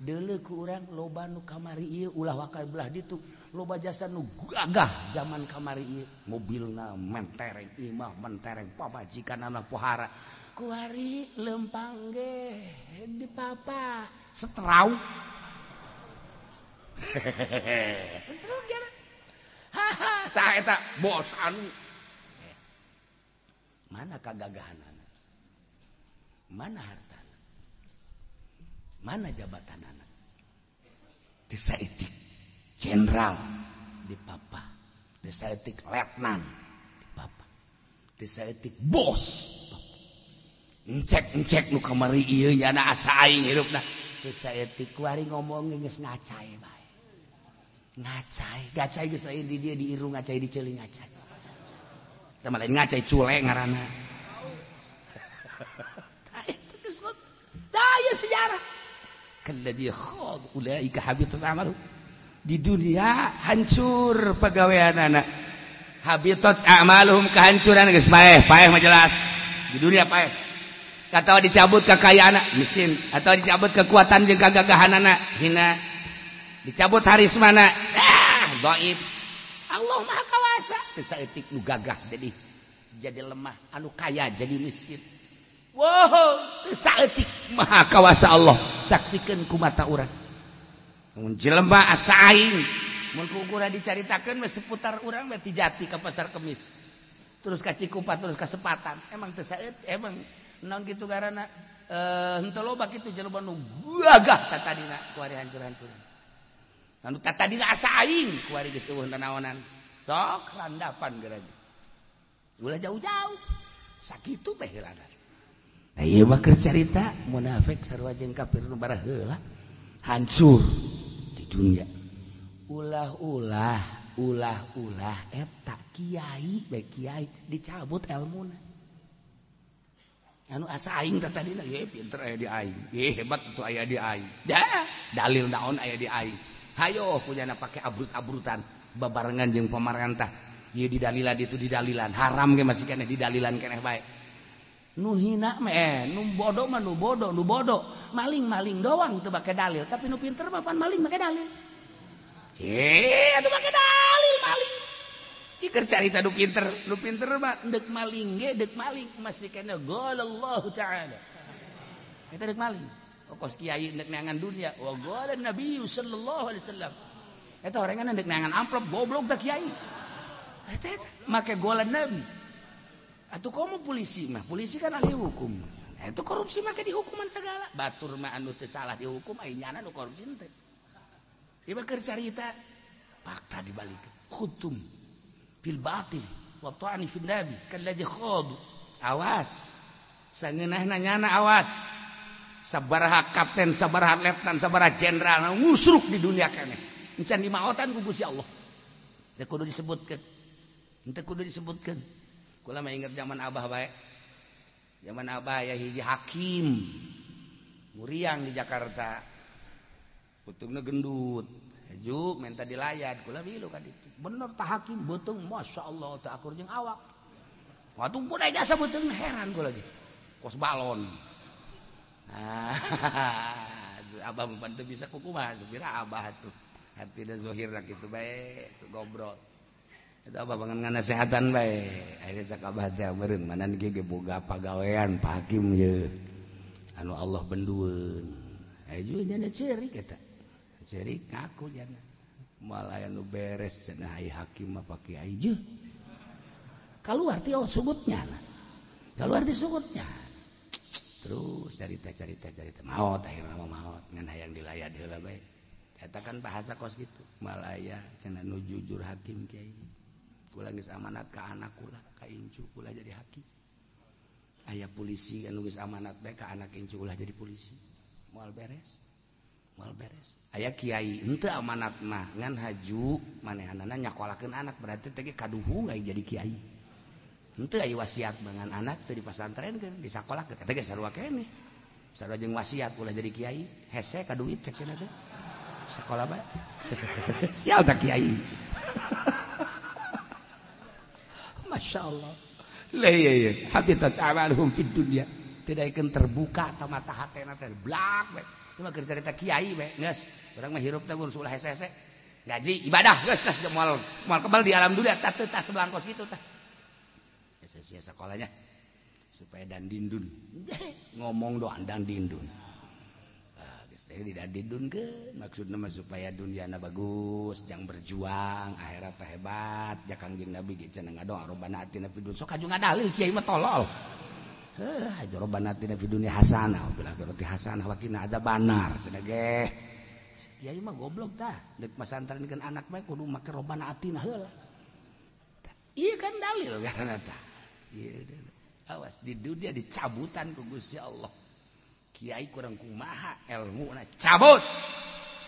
dulu kurang loba nu kamari ulah wakal belah itu loba jasa nu gagah zaman kamari mobil na mentereng imah mentereng pabajikan anak pohara. Kuari lempang ge di papa. Setrau hehehe setrau gimana? Haha saya tak bos anu. mana kegagahan anak mana harta mana jabatan anak desa etik jenderal di papa. Desa etik letnan di papa. Desa etik bos ngecek ngecek nu kamari iya nyana asa aing hidup dah desa etik wari ngomong nges ngacai bae. Ngacai ngacai geus lain di dia di irung ngacai di celing ngacai. Sama lain ngacai cule ngarana. Daya sejarah. Kala dia khad ulaika habitus amalu. Di dunia hancur pegawaian anak. Habitat amaluhum kehancuran geus paeh paeh mah jelas. Di dunia paeh. Kata dicabut kekayaan anak mesin atau dicabut kekuatan juga gagahan anak hina. Dicabut haris mana? Ah gaib Allah maha nu gagah jadi jadi lemah anu kaya jadi miskin. Wow. Sesaetik maha kawasa Allah. Saksikan ku mata urang mun jelema asa aing. Mun kukura dicaritakeun mah seputar urang mah jati ka pasar kemis. Terus ka cikupa terus ka sepatan. Emang teu emang naon kitu garana? Eh henteu loba kitu jelema nu gagah tatadina kuari hancur-hancuran. Anu tatadina asa aing kuari geus eueuh naonan. sok randapan geranya ulah jauh-jauh. Sakit tuh teh heulana nah ieu mah keur carita munafik sarua jeung kafir nu bara heula. Hancur di dunia. Ulah-ulah ulah-ulah eh, eta kiai bae kiai dicabut ilmuna anu asa aing teh tadi ye pinter aya di aing. Ye hebat tuh aya di aing. Da dalil naon aya di aing. Hayo punyana pakai abrut-abrutan. babarengan jeung pemarantah ieu didalilan itu didalilan haram ge masih keneh didalilan keneh baik nu hina mah eh nu bodoh mah nu bodoh nu bodoh maling-maling doang teu bake dalil tapi nu pinter mah pan maling make dalil cih atuh make dalil maling Iker carita nu pinter, nu pinter mah dek maling ge, dek maling masih kena golallahu ta'ala. Kita dek maling. Oh, kos kiai dek neangan dunia. Wa golan nabiyyu sallallahu alaihi wasallam. amplop goblok tak kiai. Eta make golan nabi atau kamu polisi mah? Polisi kan ahli hukum. Itu korupsi make dihukuman segala. Batur mah anu teu salah dihukum hukum nyana nu korupsi teh ieu keur carita fakta dibalik. Khutum fil batil wa ta'ani fil nabi kalladzi khad awas. Sangeunahna nyana awas. Sabaraha kapten sabaraha letnan sabaraha jenderal ngusruk di dunia keneh encan dimaotan ku Gusti Allah. Teu kudu disebutkeun teu kudu disebutkeun kula mah zaman abah bae zaman abah ya hiji hakim. Muriang di Jakarta. Putungna gendut. Juk minta dilayat kula bilu kan itu. Bener tak hakim. Masya Allah tak akur jeng awak. Heran lagi. Kos balon. Abah membantu bisa kuku Abah tuh hati dahhir itu baik. Gobrol sehatan baik mana boga pagawean Pak Hakim ye. anu Allah benduun ceri kita ceri kaku jana malah anu beres cenah ai hakim apa kiai je. Keluar ti oh, sugutnya nah. keluar ti sugutnya. Terus cerita cerita cerita maut akhirnya maut. Dengan hayang dilayat heula baik. katakan bahasa kos gitu. Malaya cina nu jujur hakim kiai. Kula geus amanat ke anak kula ka incu kula jadi hakim. Ayah polisi kan nulis amanat baik ke anak incu kula jadi polisi. Moal beres moal beres. Ayah kiai ente amanat mah ngan haju manehanna nyakolakeun anak berarti teh kaduhu nggak jadi kiai. Ente aya wasiat dengan anak teu di pasantren kan di sekolah sakola teh sarua kene. Sarua jeung wasiat kula jadi kiai. Hese kaduit duit teh teh. Sekolah baik sial tak kiai? Masya Allah. Lah iya iya. Habitat amalhum fid dunia tidak akan terbuka atau mata hati nanti blak cuma kerja cerita kiai nges orang mah hirup tagun sulah hese gaji ibadah nges nah mal mal kebal di alam dunia tak tak sebelangkos gitu tak sia sekolahnya. Supaya dan dindun ngomong doang dan dindun didun ke maksud nama supaya dunia na bagus jangan berjuang akhirat teh hebat ya kangjeng nabi ge cenah ngadoa robana atina fid dunya. Sok aju ngadalil kiai mah tolol. Heh aju robana atina fid dunya hasanah. Wa fil akhirati hasanah wa qina adzabannar. Cenah ge. Kiai mah goblok dah. Deuk masantrenkeun anak mah kudu make robana atina heula iya kan dalil karena tah. Iya awas di dunia dicabutan ku Gusti Allah. Kyai kurang kumaha ilmu na cabut.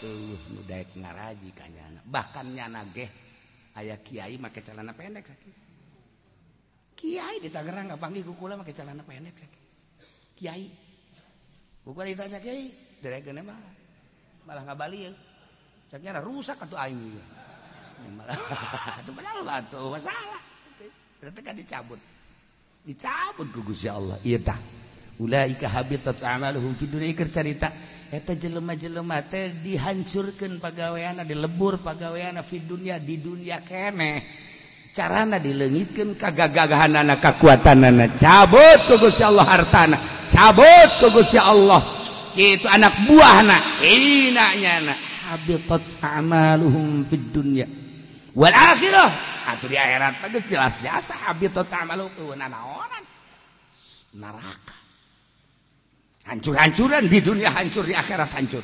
Uh, nu daek ngaraji kanyana bahkan nyana ge aya kiai make celana pendek sakit kiai di Tangerang ngapanggil kukula make celana pendek sakit kiai. Kukula ditanya kiai derek gene mah malah ngabalieun saknya rusak atau aing malah atuh padahal batu masalah. Ternyata kan dicabut. Dicabut gugus ya Allah iya dah Ulaika habitat amaluhum fid dunya keur carita eta jelema-jelema teh dihancurkeun pagaweana dilebur pagaweana fid dunya di dunya keneh carana dileungitkeun kagagahanana kakuatanana. Cabut ku Gusti Allah hartana. Cabut ku Gusti Allah. Kitu anak buahna inanya na habitat amaluhum fid dunya. Wal akhirah. Ah, Atuh di akhirat geus jelas jasa habitat amaluhum. Naonan? Neraka. hancur-hancuran di dunia hancur di akhirat hancur.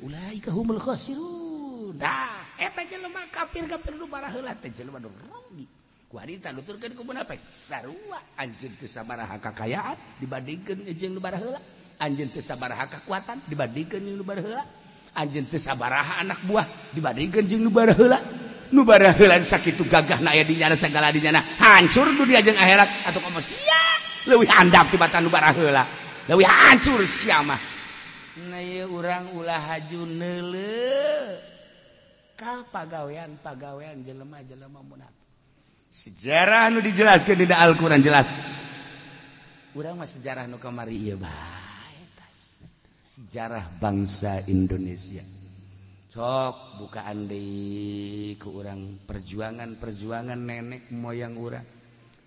Ulaika humul khasirun. Dah eta jelema kafir kafir nu bara heula teh jelema nu rugi. Ku ari taluturkeun ku munafik sarua anjeun teu sabaraha kakayaan dibandingkeun jeung nu bara heula anjeun teu sabaraha kakuatan dibandingkeun jeung nu bara heula anjeun teu sabaraha anak buah dibandingkeun jeung nu bara heula nu bara heula sakitu gagah na aya di nyana segala di nyana. Hancur dunia jeung akhirat. Atuh komo sia leuwih andap tibatan nu baraheula. lebih hancur siapa orang ulah haju nele. Pagawean pagawean jelema jelema munafik. Sejarah nu dijelaskan di Al-Quran jelas. Urang mah sejarah nu kamari ieu bae Sejarah bangsa Indonesia. Sok bukaan deui ku urang perjuangan-perjuangan nenek moyang urang.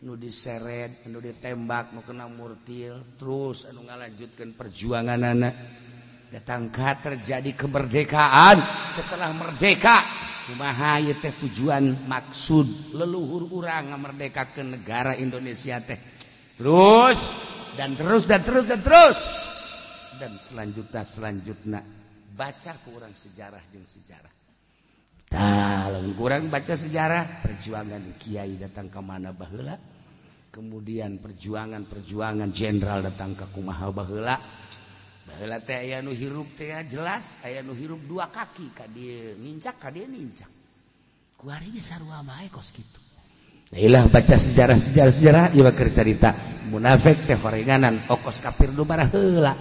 nu diseret nu ditembak nu kena murtil terus anu ngalanjutkan perjuangan anak datangkah terjadi kemerdekaan. Setelah merdeka kumaha teh tujuan maksud leluhur urang merdeka ke negara Indonesia teh? Terus dan terus dan terus dan terus. Dan selanjutnya selanjutnya baca kurang sejarah jeung sejarah. Kalau kurang baca sejarah perjuangan Kiai datang ke mana Balah kemudian perjuangan-perjuangan Jenderal datang ke kumaha Balah nu hirup teh jelas aya nu hirup dua kaki ka nincak ka nincak ge sarua bae kos kitu. Ilah baca sejarah sejarah sejarah ieu keur cerita munafik teh horenganan okos oh, kafir nu baraheula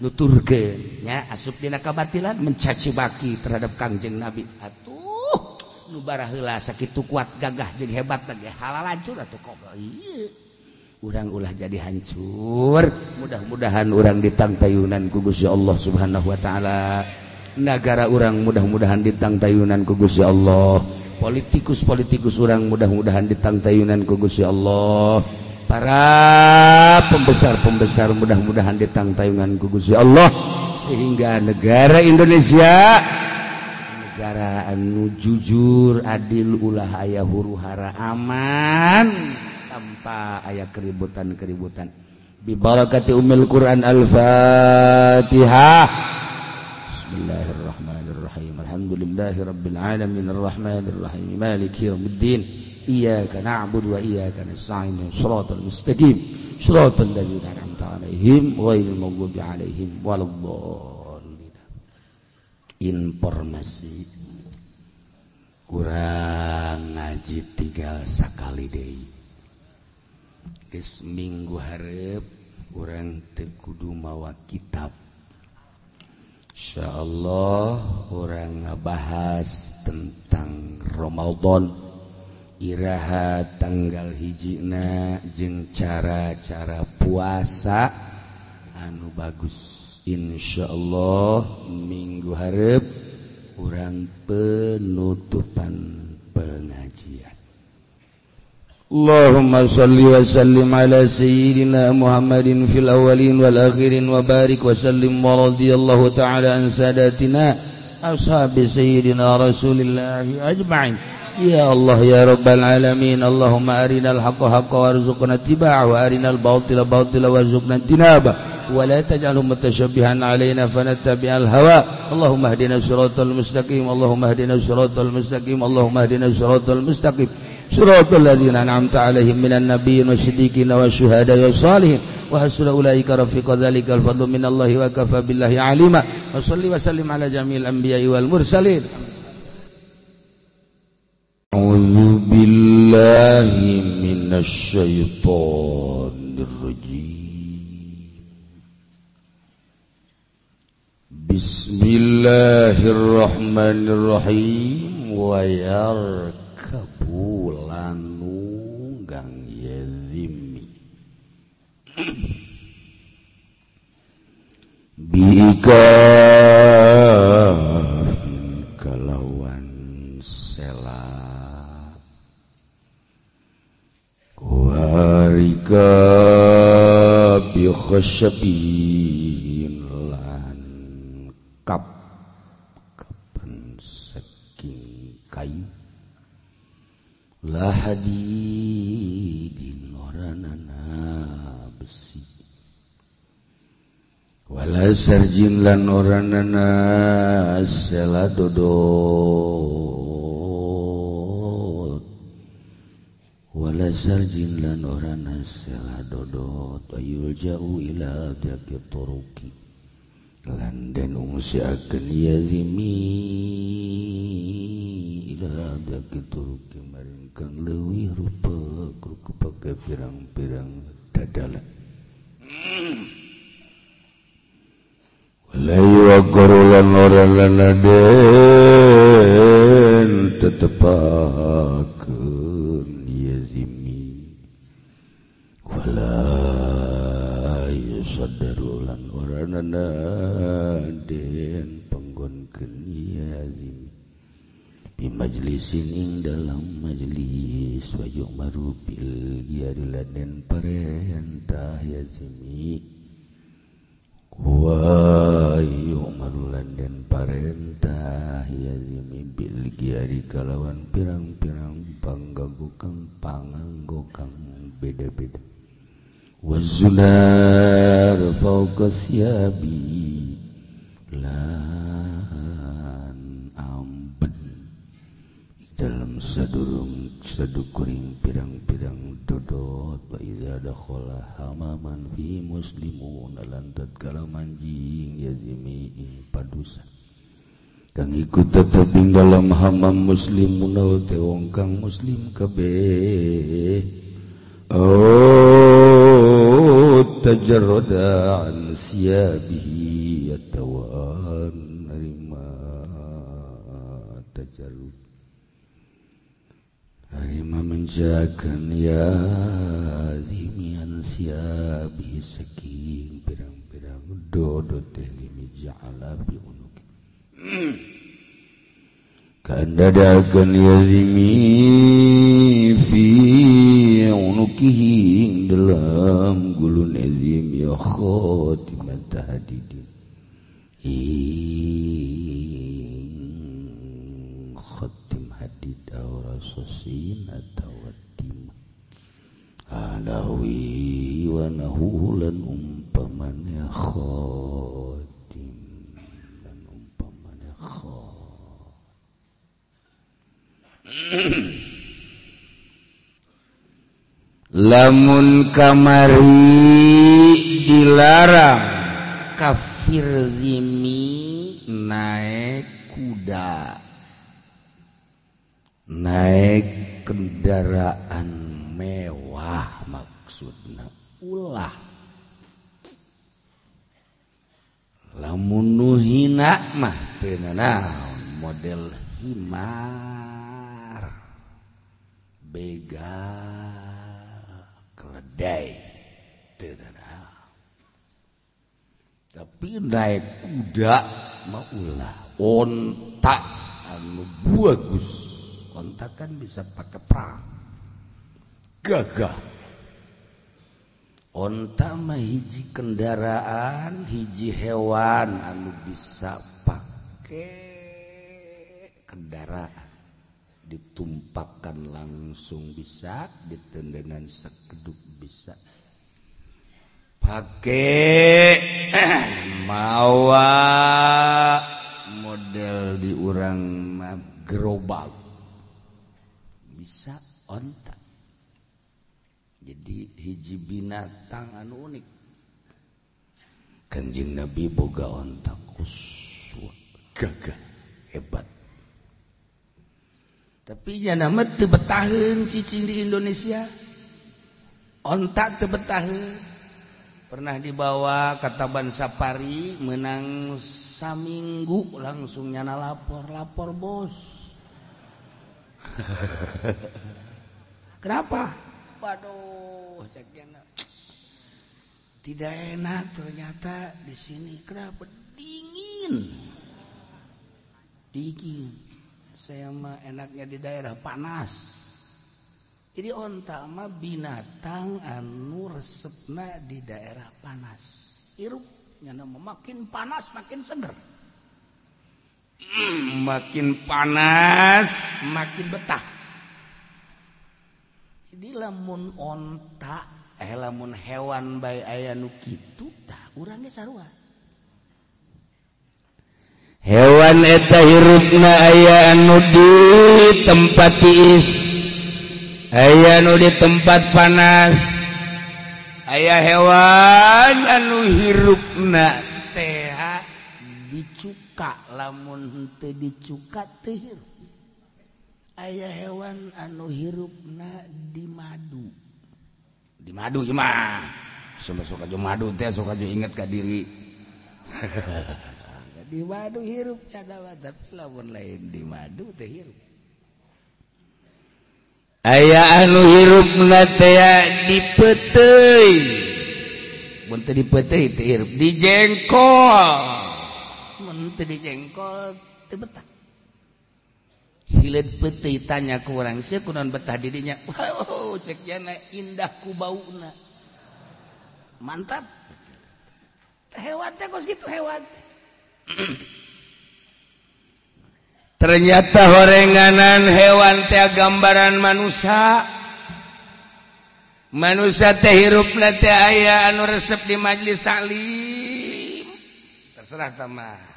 nuturkeun nya asup dina kabatilan mencaci baki terhadap Kangjeng Nabi. Atuh nubarahla sakit kuat gagah jadi hebat lagi halal hancur atau kok. Orang ulah jadi hancur. Mudah-mudahan orang ditang tayunan kugus ya Allah subhanahu Wa ta'ala. Negara orang mudah-mudahan ditang tayunan kugus ya Allah. Politikus-politikus orang mudah-mudahan ditang tayunan kugus ya Allah. Para pembesar-pembesar mudah-mudahan ditang tayungan kugus ya Allah. Sehingga negara Indonesia negaraanu jujur adil ulah ayah huru-hara aman. Tanpa ayat keributan keributan bibarakati umil Quran al-fatihah. Bismillahirrahmanirrahim. Alhamdulillahirabbil alamin. Arrahmanir rahim maliki yaumiddin iyyaka na'budu wa iyyaka nasta'in. Shiratal mustaqim. Shiratal ladzina an'amta 'alaihim ghairil maghdubi 'alaihim waladdallin informasi. Kurang ngaji tinggal sakali Dei minggu harap orang Tekudu mawa kitab. Insya Allah orang ngebahas tentang Romadhon Iraha tanggal hijina jeng cara-cara puasa anu bagus. Insya Allah minggu harap kurang penutupan pengajian. Allahumma salli wa sallim ala sayyidina Muhammadin fil awalin wal akhirin wa barik wa sallim wa radiyallahu ta'ala an sadatina ashabi sayyidina rasulillahi ajma'in. يا الله يا رب العالمين اللهم أرنا الحق حقا وارزقنا اتباعه وأرنا الباطل باطلا وارزقنا اجتنابه. ولا تجعله متشبها علينا فنتبع الهوى. اللهم اهدنا الصراط المستقيم اللهم اهدنا الصراط المستقيم اللهم اهدنا الصراط المستقيم. صراط الذين أنعمت عليهم من النبيين والصديقين والشهداء والصالحين. وحسن أولئك رفيق ذلك الفضل من الله وكفى بالله عليما. وصلي وسلم على جميع الأنبياء والمرسلين. أعوذ بالله من الشيطان الرجيم بسم الله الرحمن الرحيم ويرك bulanunggang yezimi bika Arika bi khasyabin lan kap kapan saking kayu lahadi dinoranana besi wala sarjin lan oranana sela dodo walasarjin lan ora nasela dodot ayul jauh ila abdaki turuki lan dan umusi akan yazimi ila abdaki turuki maringkang lewi rupa kruku pakai pirang-pirang dadala. Walai wa korulan ora lanaden tetepakan saddarulan orana den penggon iazim bi majlisin ing dalam majlis wa marupil bil giari laden parentah yazimi wazunar fauqa siyabi dalam sadurung sadukuring pirang-pirang dodot wa idza dakhala hamaman fi muslimun lantat kala manjing yazimi padusan kang ikut tetep ing dalam hamam muslimun te wong kang muslim kabeh. Oh تجرد عن ثيابه الدوان لما تجرد. Harima menjaga ya Dimian siabi seking Pirang-pirang dodo teh limi ja'ala Kanda dagan ya dimi Fi fikihi dalam gulun azim ya khatimat tahdidin ing khatim hadid aura sosin atau watim alawi wa nahulan umpamanya khatim. Dan umpamanya khatim. lamun kamari dilarang. Kafir zimi naik kuda. Naik kendaraan mewah maksudnya ulah. Lamun nuhina mah tenanaun model himar. Begal tenanaun tapi naik kuda mah ulah. Ontak anu bagus. Kontak kan bisa pakai perang. Gagah. Onta mah hiji kendaraan hiji hewan anu bisa pakai kendaraan ditumpahkan langsung bisa ditendenan sekeduk bisa. Pakai mawa model diurang gerobak. Bisa ontak jadi hiji binatang anu unik. Kanjeng Nabi boga ontak kuswa gagah hebat tapi ya nama tebetahin cicing di Indonesia ontak tebetahin pernah dibawa ke Taban Safari menang saminggu langsung nyana lapor lapor bos Kenapa? Waduh, tidak enak ternyata di sini. Kenapa? Dingin. Dingin. Saya mah enaknya di daerah panas. Jadi onta mah binatang anu resepna di daerah panas. Irupnya nama makin panas makin seger. makin panas makin betah jadi lamun onta eh lamun hewan baik aya nu kitu tah urangnya sarua hewan eta hirupna aya anu di tempat tiis. Aya anu di tempat panas. Aya hewan anu hirupna teh dicuka lamun teu dicuka teu hirup. Aya hewan anu hirupna di madu. Di madu cuma suka suka madu teh suka inget ka diri. di madu hirup cadawa tapi lamun lain di madu teh hirup. Aya anu hirup natea dipetei. Mun teu dipetei teh hirup. Dijengkol mun teu dijengkol teu betah. Hileud petei tanya ku urang sieun kunaon betah di dinya wow cek jana indah ku bauna. Mantap. Hewan teh kos gitu hewan. teh ternyata horenganan hewan teh gambaran manusia. Manusia teh hirup teh aya anu resep di majelis taklim. Terserah sama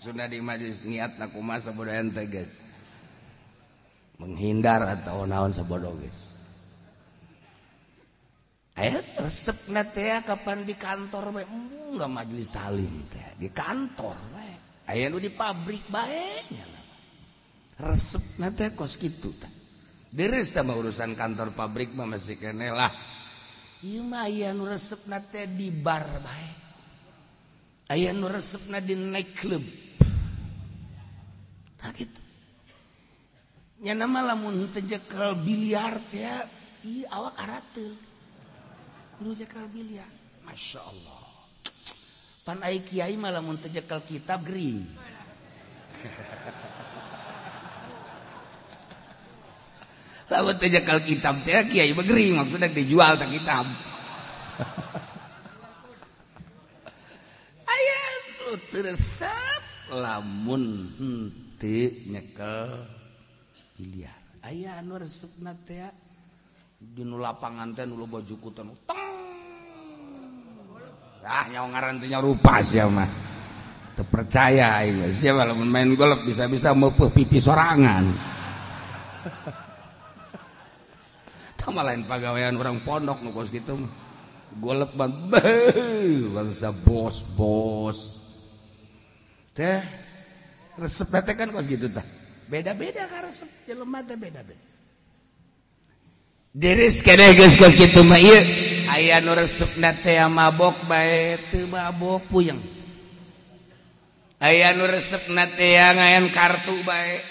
sudah di majelis niat nakuma ente guys menghindar atau naon sebodoh guys aya resep teh kapan di kantor bae nggak majelis Salim teh. Di kantor aya nu di pabrik baiknya resep nate kos gitu teh. Deres tambah urusan kantor pabrik mah masih kene lah. Ieu mah aya nu resep nate di bar bae. Aya nu resep na di night club. Tak gitu. Nya nama lamun teu jekel biliar teh ieu awak arateu kudu jekel biliar. Masyaallah Panai Kiai malah mentejekel kitab gering. Lamun tejekel kitab teh Kiai begering maksudnya dijual tak kitab. Ayah lu teresap lamun henti nyekel biliar. Ayah anu resep teh ya. Di lapangan teh nu baju kutan. Teng ah nyawa ngarantinya rupa siapa? Mah terpercaya ya siapa kalau main golf bisa-bisa mepuh pipi sorangan. Sama lain pegawaian orang pondok nukos gitu Golok banget. bangsa bos bos teh Resepnya kan kos gitu tah. Beda beda kan resep Jelumatnya beda beda diris ieu. Aya nu resepna teh mabok bae teu mabok puyeng. Aya nu resepna teh ngayan kartu bae.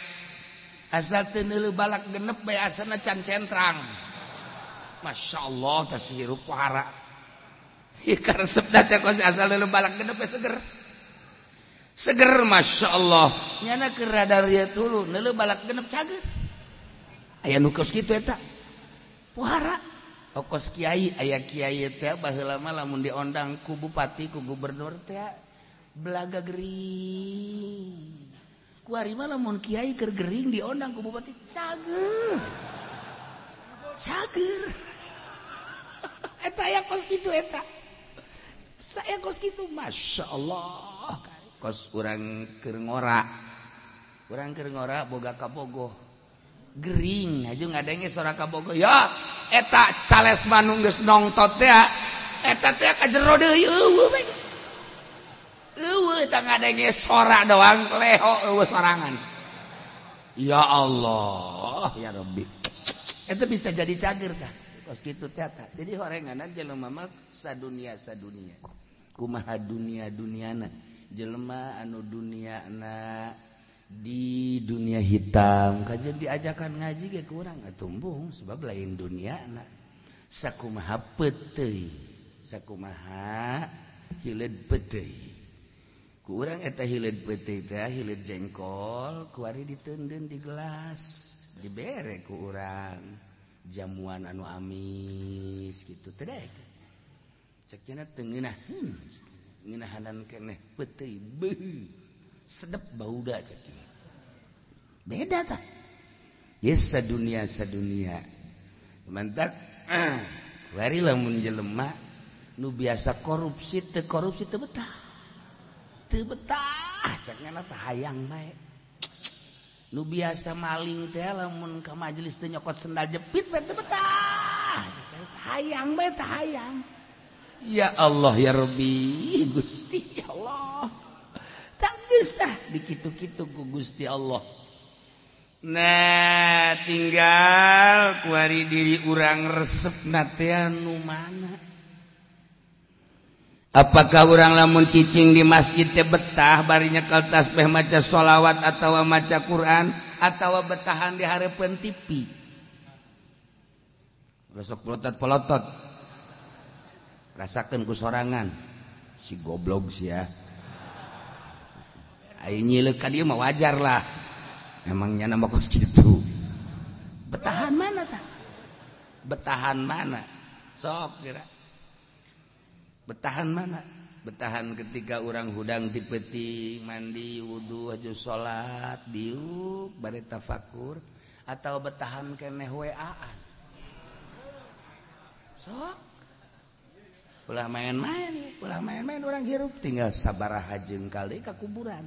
Asal balak genep bae asana can centrang Masya Allah tas hirup para ikan resepna teh kos asal balak genep bae seger. Seger Masya Allah nyana ke radar ya tulu nelu balak genep cager. Aya nukos gitu ya tak okos Kyai aya Kyai lama lamun diondang ku Bupati ku Gubernur belaga Gering. Ku kuarima lamun Kyai kergering diondang ku Bupati cager. Cager. Eta aya kos gitu eta. Saya kos gitu Masya Allah. Kos orang kerngora orang kerngora boga kabogoh Gering. Bogo etak sales manungges nongtot eta jero sora doang leho sorangan. Ya Allah ya Rabbi. Itu bisa jadi cager kah? Kos gitu teta jadi horenganan jelema mah sadunia sadunia kumaha dunia duniana jelema anu dunia duniana di dunia hitam kaj diajakan ngaji ke kurang tumbung sebab lain dunia anak sakumaha pete sakumaha hilid pete kurang eta hilid pete teh hilid jengkol kuari ditenden di gelas dibere kurang jamuan anu amis gitu teh ceknya tengenah hmm, ngenahanan kene pete sedep bauda ceknya beda tak yes dunia sedunia mantap ah wari lamun jelema nu biasa korupsi te korupsi te betah. Te betah cek ngana hayang baik nu biasa maling teh lamun ke majelis teh nyokot sendal jepit bae teu betah. Hayang bae teh hayang. Ya Allah ya Rabbi Gusti ya Allah. Tak geus dikitu-kitu ku Gusti Allah. Nah tinggal kuari diri urang resep nateanu mana? Apakah orang lamun cicing di masjid teh betah barinya kaltas beh maca sholawat atau maca Quran atau betahan di harapan TV besok pelotot pelotot. Rasakan ku sorangan. Si goblok sih ya Ayo nyilek dia mah wajar lah emangnya nama kos gitu? Betahan mana tak betahan mana? Sok kira. Betahan mana? Betahan ketika orang hudang di peti mandi wudhu aja salat diuk bare tafakur atau betahan keneh waan sok. Ulah main-main ulah main-main orang hirup tinggal sabarah hajeng kali ke kuburan.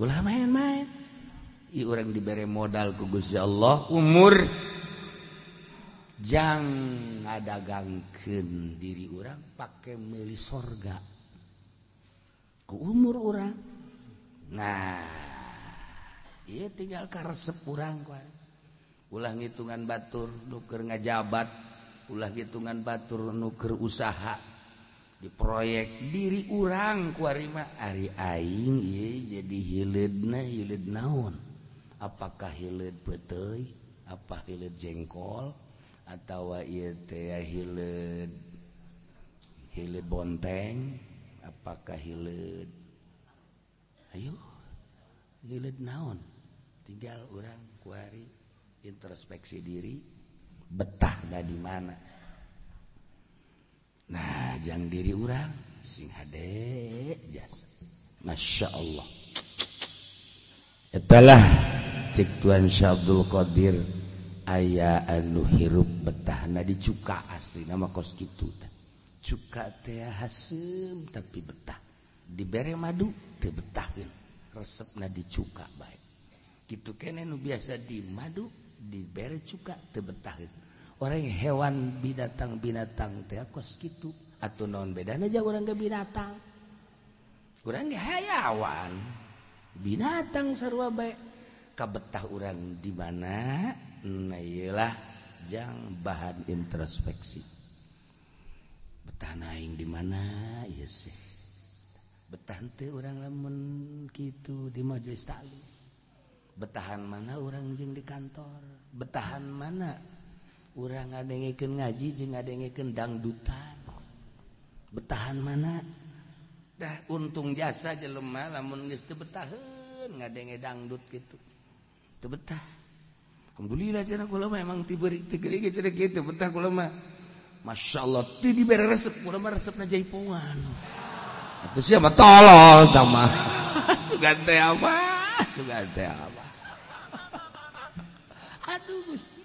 Ulah main-main. orang diberre modal kugus ya Allah. Umur jangan ada gangken diri orang pakai milih sorga. Ke umur orang nah ia tinggal karsep kurang ulang hitungan batur nuker ngajabat ulah hitungan batur nuker usaha. Di proyek diri urang kuarima Ari Aing jadi hilid na hilid naon. apakah hilir pete apa hilir jengkol? Atau hilir hilir bonteng? Apakah hilir ayo hilir naon? Tinggal orang kuari introspeksi diri betah dah di mana. Nah jangan diri orang sing hade jasa masya Allah. Itulah cek Tuhan Syabdul Qadir ayah anu hirup betah. Nah dicuka asli nama kos gitu cuka teh hasem tapi betah. Dibere madu teu betahin resep na dicuka baik gitu kene nu biasa di madu dibere cuka teu betahin orang hewan binatang binatang teh kos gitu atau non beda aja orang ke binatang? Orang ke hayawan binatang sarwa baik kabetah orang di mana? Nah ialah jang bahan introspeksi. Betah naing di mana? Iya sih. Betah teh orang lamun gitu di majelis taklim. Betahan mana orang jeng di kantor? Betahan mana? Orang ngadengikeun ngaji jeng ngadengikeun dangdutan. Betahan mana? dah untung jasa jelema lamun geus teu betaheun ngadenge dangdut gitu teu betah. Alhamdulillah cenah kula mah emang diberi tegeri ge cenah kitu betah kula mah masyaallah ti dibere resep kula mah resepna jaipongan atuh sia mah tolol tah mah. Sugan teh apa sugan teh apa aduh gusti.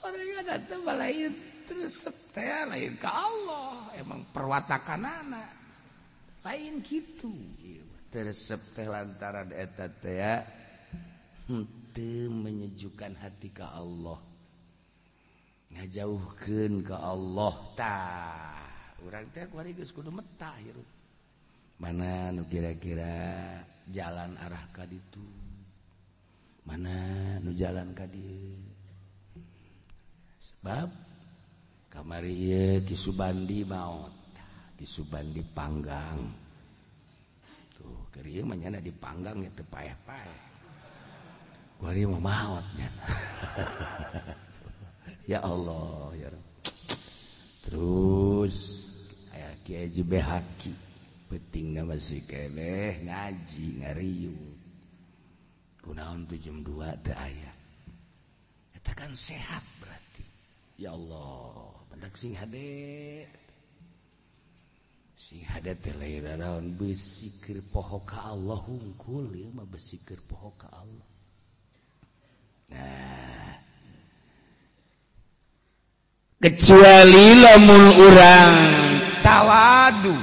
Orang ada teh balain terus setel lain. Ke Allah emang perwatakan anak. Lain gitu. Teresep teh lantaran eta teh henteu hmm, menyejukkan hati ke Allah. Ngajauhkeun ke Allah. Tah urang teh kuari geus kudu metah hirup mana nu kira-kira jalan arah ka ditu? Mana nu jalan ka dieu? Sebab kamari di Subandi maut di Subandi panggang. Tuh keri menyana dipanggang itu payah payah kari mau mautnya ya Allah ya Rab. terus ayah Kiai behaki. Penting nama si keleh ngaji ngariung. Kunaon tuh jam dua teh ayah katakan sehat berarti. Ya Allah. sing hade. Sing hade teh lain naon besikir poho ka Allah hungkul ieu mah besikir poho ka Allah. Nah. Kecuali lamun urang tawadu.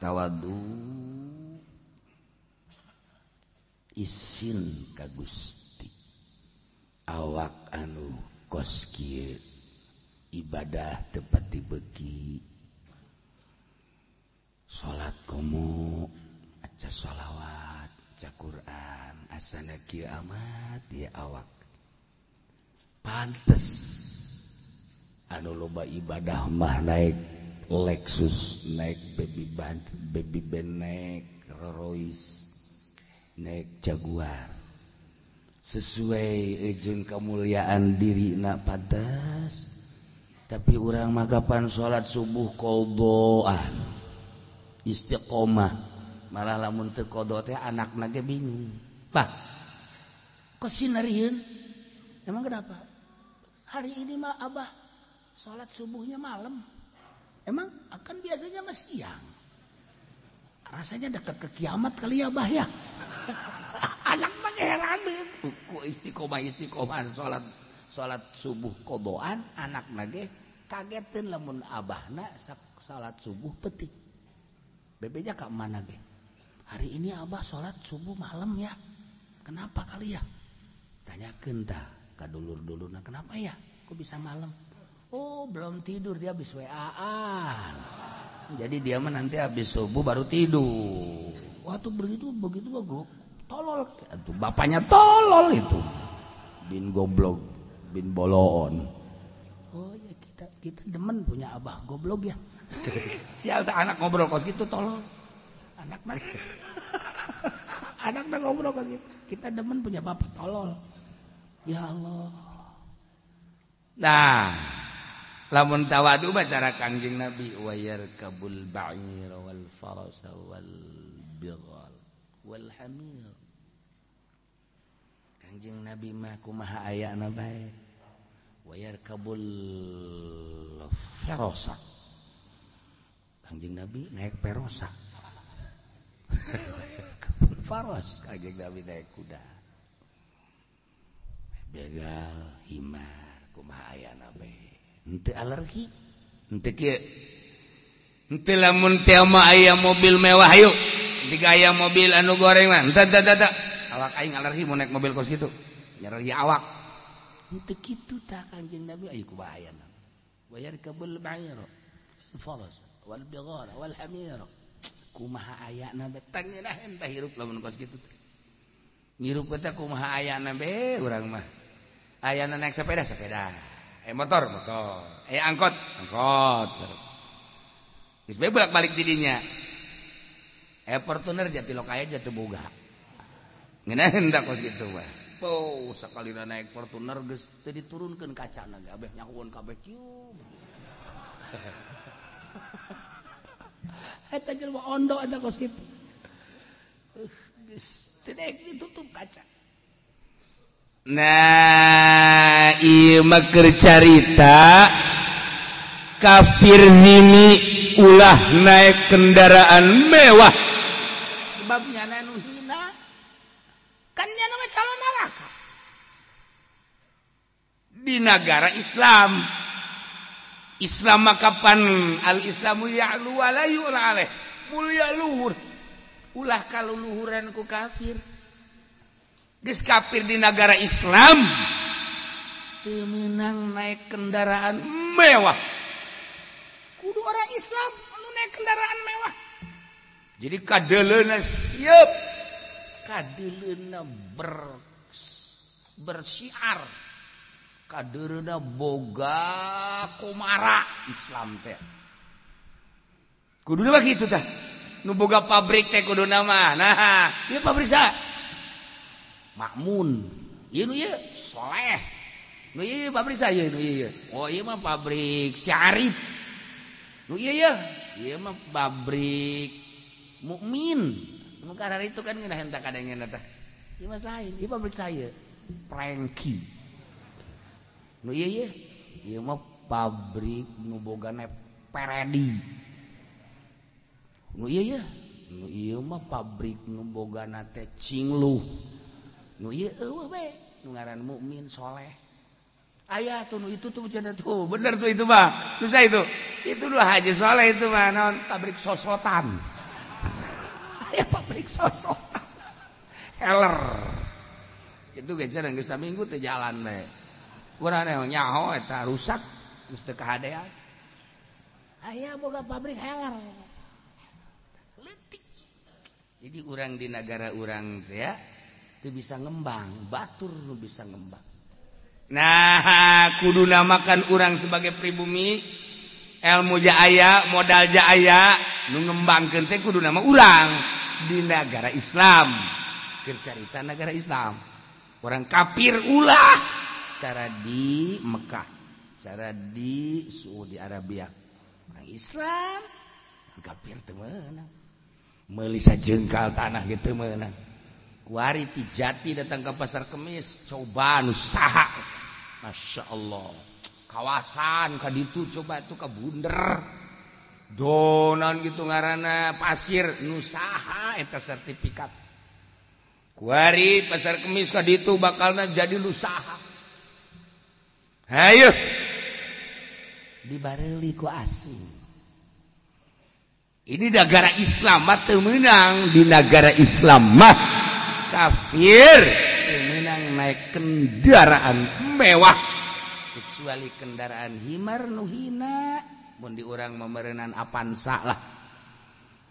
Tawadu. Isin ka Gusti. Awak anu kos kieu. ibadah tepat beki salat komo aca sholawat aca Quran asana kiamat ya awak. Pantes. Anu loba ibadah mah naik Lexus naik baby band baby band naik Rolls Royce naik Jaguar. Sesuai ujung kemuliaan diri nak pantas tapi orang magapan sholat subuh kodoan istiqomah. Malah lamun teu kodo teh anak nage bingung. Bah kok sinarieun? Emang kenapa? Hari ini mah abah sholat subuhnya malam. Emang akan biasanya mah siang? Rasanya dekat ke kiamat kali ya bah ya? Anak mah heran ku istiqomah istiqomah sholat sholat subuh kodoan anak nage kagetin lamun abahna sholat subuh petik. Bebenya ke mana ge hari ini abah sholat subuh malam ya kenapa kali ya? Tanyakan dah ke dulur dulur nah kenapa ya? Kok bisa malam? Oh belum tidur dia habis waan jadi dia mah nanti habis subuh baru tidur. Waktu begitu begitu bagus tolol. Itu bapaknya tolol itu. Bin goblok bin bolon. Oh ya kita kita demen punya abah goblok ya. Sial anak ngobrol kos gitu tolol anak mah anak ngobrol kita demen punya bapak tolol ya Allah. Nah lamun tawadu cara kangjeng Nabi wayar kabul ba'ir wal farasa wal bighal wal hamil. Kangjeng Nabi mah kumaha ayana bae wayarkabul ferosa. Kanjeng nabi naik perosa. Kabul faros kanjeng nabi naik kuda. Begal himar kumaha nabe, be henteu alergi? Henteu kieu? Henteu lamun teh mah aya mobil mewah yuk tiga aya mobil anu goreng mah. Tidak tidak, awak aing alergi mau naik mobil kos itu, nyerah awak. itu takjeng Nabi ay kubahayan bayar kebel bayro folos. Wal bigor wal hamir kumaha aya nabe tangin lah entah hirup lamun kos gitu ngirup kita kumaha aya nabe orang mah. Aya naik sepeda sepeda. Eh motor motor. Eh angkot angkot. Terus bolak balik tidinya eh portuner jati lokaya jatuh boga. Ngenahin tak kos gitu mah. Oh, sekali naik Fortuner geus teu diturunkeun kacana ge abeh nyakueun kabeh kieu. Eta jelema ondo ada kos kitu. Geus teu ditutup kaca. Nah imaker carita kafir nimi ulah naik kendaraan mewah sebabnya nanu hina kan nama calon di negara Islam. Islam makapan al-islamu ya'lu wa la yu'laleh mulia luhur. Ulah kalau luhuran ku kafir. Geus kafir di negara Islam. Temenang naik kendaraan mewah. Kudu orang Islam anu naik kendaraan mewah. Jadi kadeleuna siap. Kadeleuna ber bersiar. kaderda boga komara Islam teh. Kudu begitu teh. Nu boga pabrik teh kudu nama. Nah dia pabrik sa. Makmun. Ieu nu ieu soleh. Nu ieu pabrik sa ieu nu ieu oh ieu mah pabrik syarif nu ieu ya ieu mah pabrik mukmin. Nu karar itu kan ngeuna henteu kadangnya teh. Ieu mah lain ieu pabrik saya Prengki. nu ieu ieu mah pabrik nu bogane peredi. Nu ieu nu ieu mah pabrik nu bogana teh cingluh. Nu ieu eueuh we nu ngaran mukmin soleh. Ayah tuh nu itu tuh bercanda tuh. Bener tuh itu mah. Nu saya itu itu dua haji soleh itu mah non pabrik sosotan. Ayah pabrik sosotan. Heller. Itu gencana geus minggu teh jalan we nyaho rusak mesti kehaan ayaah boga pabrik heler letik. Jadi orang di negara orang ya itu bisa ngembang batur bisa ngembang. Nah kudu namakan orang sebagai pribumi ilmu Jaaya modal Jaaya mengembang kente kudu nama urang di negara Islam. Bercerita negara Islam. Orang kafir ulah. Cara di Mekkah cara di Saudi Arabia. Orang Islam. Kafir temenang Melisa jengkal tanah gitu menang wariti jati datang ke pasar kemis coba usaha Masya Allah. Kawasan kan itu coba tuh ke bunder. Donan gitu ngarana pasir nusaha eta sertifikat. Kuari pasar kemis kan itu bakalnya jadi nusaha Ayo. Dibareliku asing. Ini negara Islam mah menang di negara Islam mah kafir. Menang naik kendaraan mewah. Kecuali kendaraan himar nu hina. Mun di urang memerenan Avanza lah.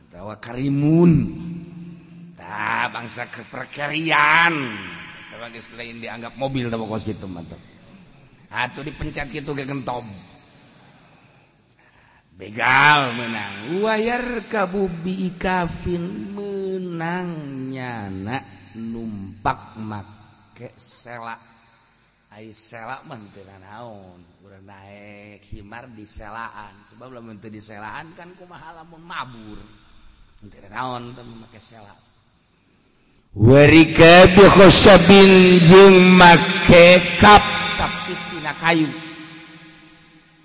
Atau karimun. Tah bangsa keperkerian. Terus lain dianggap mobil tahu kos gitu mantap atau dipencet gitu gegentob begal menang. Wayar kabubi ikafin menangnya nyana numpak make selak ai selak mah teu naon naik himar di selaan. Sebab belum teu di selaan kan kumaha lamun mabur. Teu naon tapi make selak warika bi khosabin jeung make kap. Tapi tina kayu.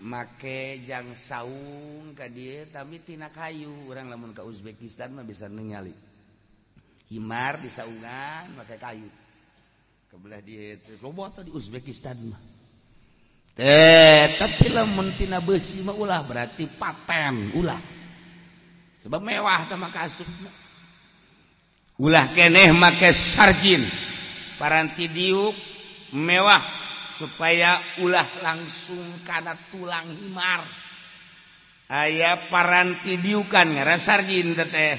Make jang saung ka dia tapi tina kayu. Orang lamun ke Uzbekistan mah bisa ningali. Himar di saungan pakai kayu. Kebelah dia itu loba di Uzbekistan mah. Eh tapi lamun tina besi mah ulah berarti paten ulah. Sebab mewah sama kasut ulah keneh make sarjin. Paranti diuk mewah supaya ulah langsung karena tulang himar. Aya paranti diukan ngaran sarjin teteh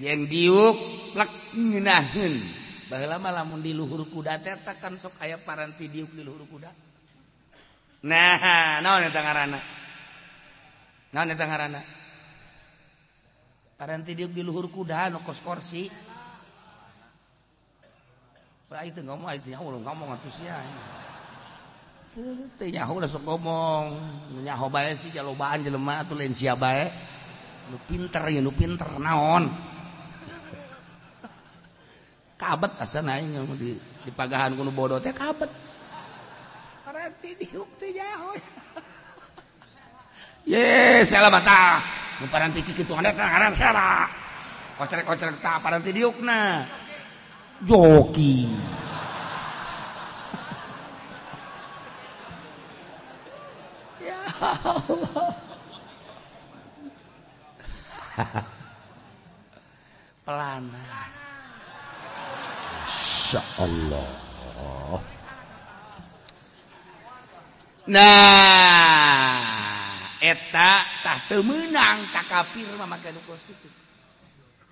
yang diuk plek ngeunaheun baheula lamun di luhur kuda teh kan sok aya paranti diuk di luhur kuda. Nah naon eta ngaranna? Naon eta ngaranna? Paranti diuk di luhur kuda nu kos korsi Itu ngomong itu nyaho ngomong atuh sia. Teu nyaho ulah sok ngomong. Nyaho bae sih jalobaan jelema atuh lain sia bae. Nu pinter ya nu pinter naon. Kabet asan aing di di pagahan kuno bodoh teh kabet. Berarti diuk teh nyaho. Ye, salah mata. Nu paranti kitu anda ngaran aran salah. Kocer-kocer paranti diukna. Joki ya Allah. Pelana. Masya Allah nah eta tah temenang tak kafir mah make kos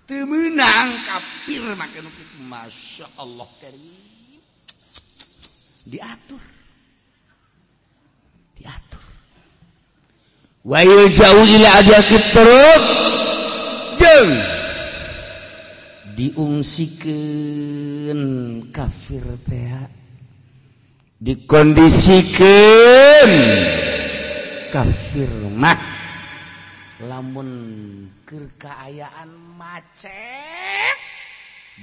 temenang kafir makin Masya Allah Karim. Diatur. Diatur. Wa Wail jauhila adiakit terus jeng. Diungsikan kafir teh dikondisikan kafir mah lamun kekaayaan Aceh.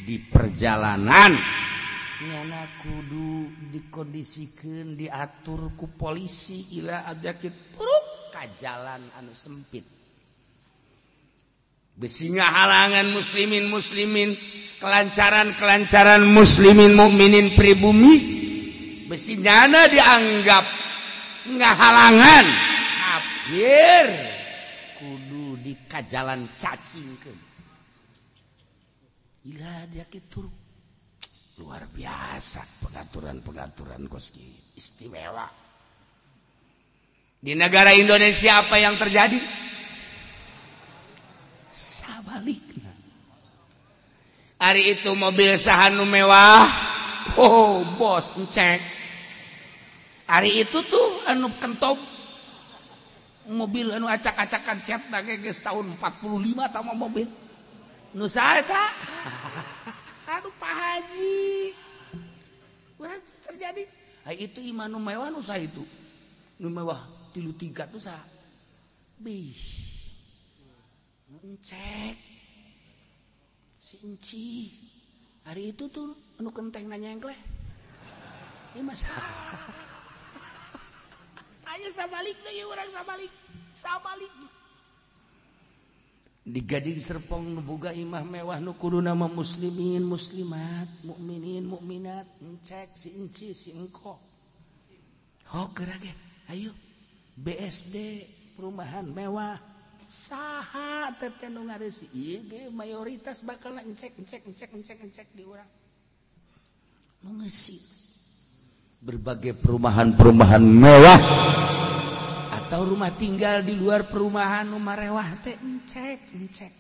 Di perjalanan. Nyana kudu dikondisikan diatur ku polisi ila abjaki turuk ka jalan anu sempit. Besinya halangan muslimin muslimin kelancaran kelancaran muslimin mukminin pribumi besinyana dianggap nggak halangan kafir kudu di kajalan cacingkeun Ila dia gitu. Luar biasa pengaturan-pengaturan koski istimewa. Di negara Indonesia apa yang terjadi? Sabaliknya. Hari itu mobil sahanu mewah. Oh, bos, cek. Hari itu tuh anu kentop mobil anu acak-acakan cat lagi tahun 45 sama mobil. nusa aduh Pak Haji. Wah, terjadi. Hai, itu iman nu mewah nusa itu. Nu mewah tilu tiga tuh sa bih. Cek sinci. Hari itu tuh nu kenteng nanya yang kleh ini mas. Ayo sabalik deh orang sabalik sabalik digading Serpong nubuga Imah mewah nukuru nama muslimin muslimat mukminin mukminat. Ngecek si inci si engko. Hoger aja ayo. BSD perumahan mewah. Saha teteh nu ngareusi ieu ge mayoritas bakal ngecek ngecek ngecek ngecek ngecek di urang. Nu berbagai perumahan-perumahan mewah. atau rumah tinggal di luar perumahan numarewah teh encek encek.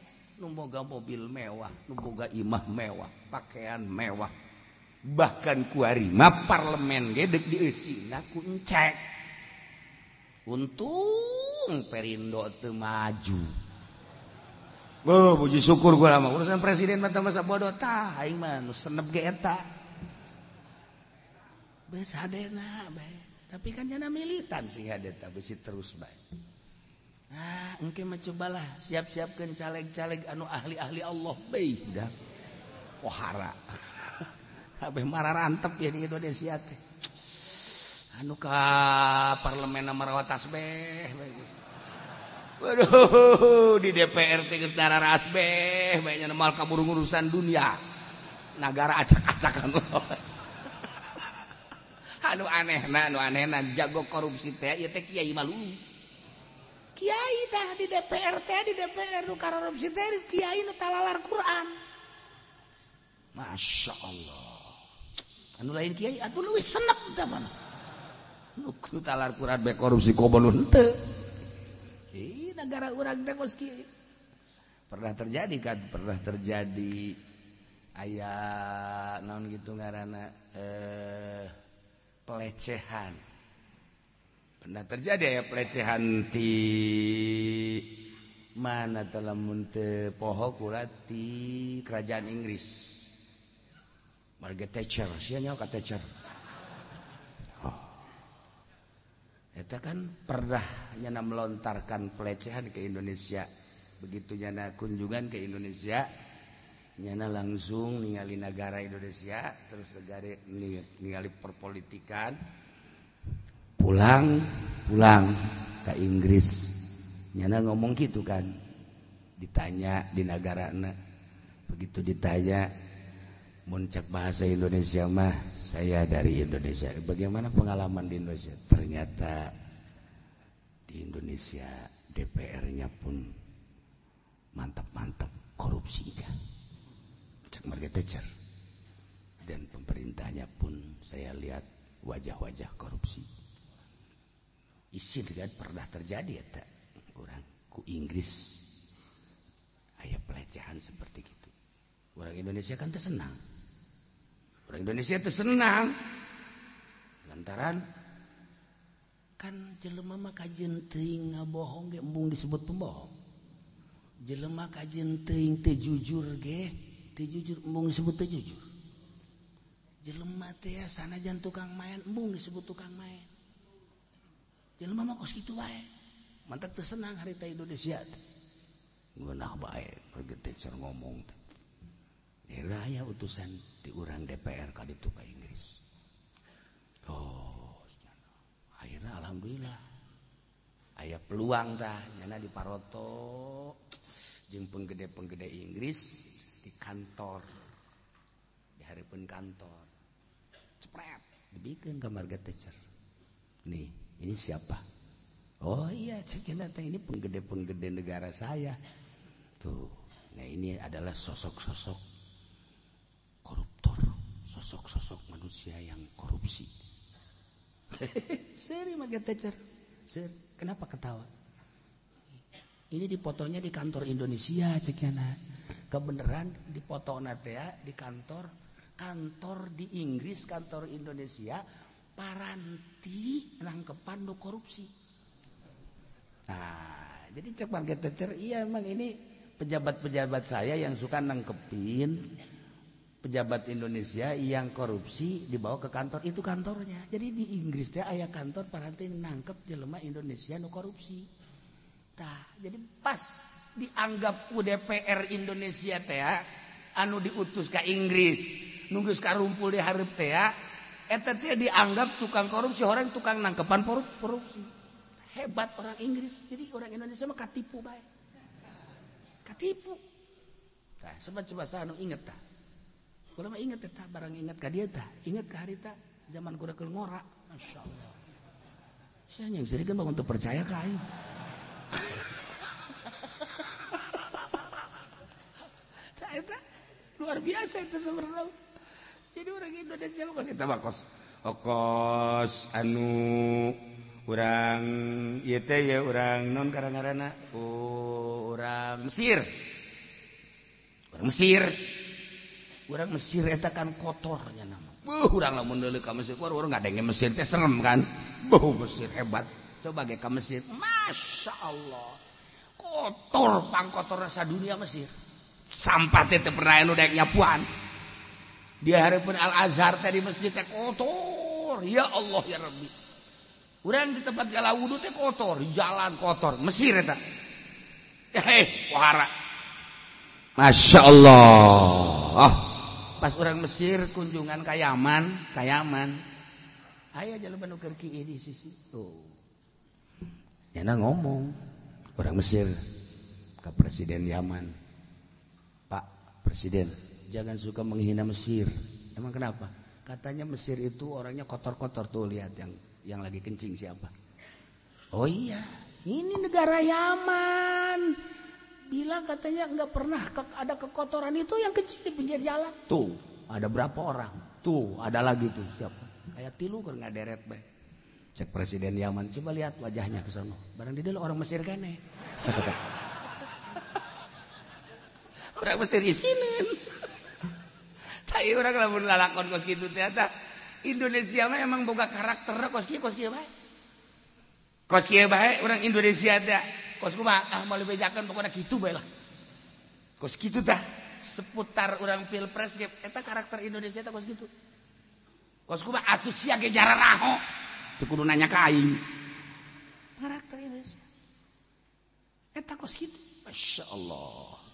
Numoga mobil mewah numoga imah mewah pakaian mewah. Bahkan kuarima parlemen gedek diusina ku encek. Untung perindo teu maju. Oh, puji syukur gue lama. Urusan presiden mata masa bodoh tah aing mah nu senep ge eta. Beus hadena bae. tapi kan jana militan sih ada tapi si terus baik. Nah, mungkin mencobalah siap-siapkan caleg-caleg anu ahli-ahli Allah. Beda pohara. Habeh marah rantep ya di Indonesia teh. Anu ka parlemen merawat tasbeh waduh di DPR teh darah rasbeh banyak mal kabur urusan dunia. Negara acak-acakan lolos anu aneh aneh jago korupsi teh ieu teh kiai malu. Kiai Kyai di DPR teh di DPR nu korupsi teh kiai nu talalar Quran. Masya Allah. Anu lain kiai aduh luwih senep teh mana. Nu talar Quran be korupsi kobon henteu. Ih negara urang teh mos pernah terjadi kan pernah terjadi. Ayah non gitu ngarana eh pelecehan. Pernah terjadi ya pelecehan di mana munte poho kurati kerajaan Inggris. Margaret Thatcher siapa nyawa Thatcher? Eta kan pernah nyana melontarkan pelecehan ke Indonesia. Begitu nyana kunjungan ke Indonesia nyana langsung ningali negara Indonesia terus negara ningali perpolitikan pulang pulang ke Inggris nyana ngomong gitu kan ditanya di negara begitu ditanya Muncak bahasa Indonesia mah saya dari Indonesia. Bagaimana pengalaman di Indonesia? Ternyata di Indonesia DPR-nya pun mantap-mantap korupsinya. Cek Thatcher. Dan pemerintahnya pun saya lihat wajah-wajah korupsi. Isi kan pernah terjadi ya tak? Orang ku Inggris ayah pelecehan seperti itu. Orang Indonesia kan tersenang. Indonesia itu senang lantaran kan jelema mah kajen ngabohong ge embung disebut pembohong jelema kajen teuing teu jujur ge jujur embung disebut jujur. Jelema teh sanajan tukang main embung disebut tukang main jelema mah kos kitu wae. Mantap teu senang harita Indonesia teh. Ngeunah bae pergetek cer ngomong teh. Diraya utusan ti urang DPR ka ditu ka Inggris. Oh akhirnya alhamdulillah. Ayah peluang tah nyana di Paroto jeung penggede-penggede Inggris di kantor. Di hari pun kantor. Cepret. Dibikin kamar Thatcher nih ini siapa? Oh iya cek ini penggede-penggede negara saya. Tuh nah ini adalah sosok-sosok koruptor. Sosok-sosok manusia yang korupsi. Seri Teacher kenapa ketawa? Ini dipotonya di kantor Indonesia cekiana kebenaran dipoto natea di kantor. Kantor di Inggris kantor Indonesia paranti nangkepan do korupsi. Nah jadi cek Margaret Thatcher iya emang ini pejabat-pejabat saya yang suka nangkepin pejabat Indonesia yang korupsi dibawa ke kantor. Itu kantornya. Jadi di Inggris teh ayah kantor paranti nangkep jelema Indonesia nu korupsi. Tah jadi pas dianggap UDPR Indonesia teh ya, anu diutus ke Inggris. Nunggu karumpul di hareup teh ya, eta teh dianggap tukang korupsi orang tukang nangkepan korupsi. Hebat orang Inggris jadi orang Indonesia mah katipu baik katipu. Tah coba coba saya anu inget tah. Kalau mah ingat eta barang ingat ka dia tah, ingat ka harita zaman kuda keur ngora. Masyaallah. Saya yang kan untuk percaya ka luar biasa itu sebenarnya. Jadi orang Indonesia mah kasih tambah kos oh, okos anu orang iya teh ya orang non karangarana oh, orang Mesir. Orang Mesir. Orang Mesir itu kan kotornya nama. Buh, orang lamun dulu ke Mesir keluar orang nggak dengen Mesir teh serem kan. Buh, Mesir hebat. Coba ke Mesir. Masya Allah kotor pangkotor rasa dunia Mesir. Sampah teh pernah udah nyapuan. Dia hari pun Al Azhar tadi masjid teh kotor. Ya Allah ya Rabbi. Orang di tempat galau wudhu teh kotor jalan kotor Mesir eta. Eh wahara. Masya Allah. Oh pas orang Mesir kunjungan ke Yaman ke Yaman. Ayo jalan penukar ki di sisi. Tuh. Yana ngomong orang Mesir ke Presiden Yaman Presiden. Jangan suka menghina Mesir. Emang kenapa? Katanya Mesir itu orangnya kotor-kotor tuh lihat yang yang lagi kencing siapa. Oh iya ini negara Yaman. Bilang katanya nggak pernah ke, ada kekotoran itu yang kecil di pinggir jalan. Tuh ada berapa orang? Tuh ada lagi tuh siapa? Kayak tilu kan nggak deret be. Cek presiden Yaman coba lihat wajahnya ke sana. Barang di orang Mesir kene orang mesti risinin tapi orang lamun lalakon kos gitu ternyata Indonesia mah emang boga karakter kos kia kos kia baik kos kia baik orang Indonesia ada kos mah ah mau lebih jakan pokoknya gitu baik lah. Kos gitu dah seputar orang pilpres kita karakter Indonesia tak kos gitu kos mah atus siaga jarak raho. Tuh kudu nanya ke aing. Karakter Indonesia. Eta kos gitu Masya Allah.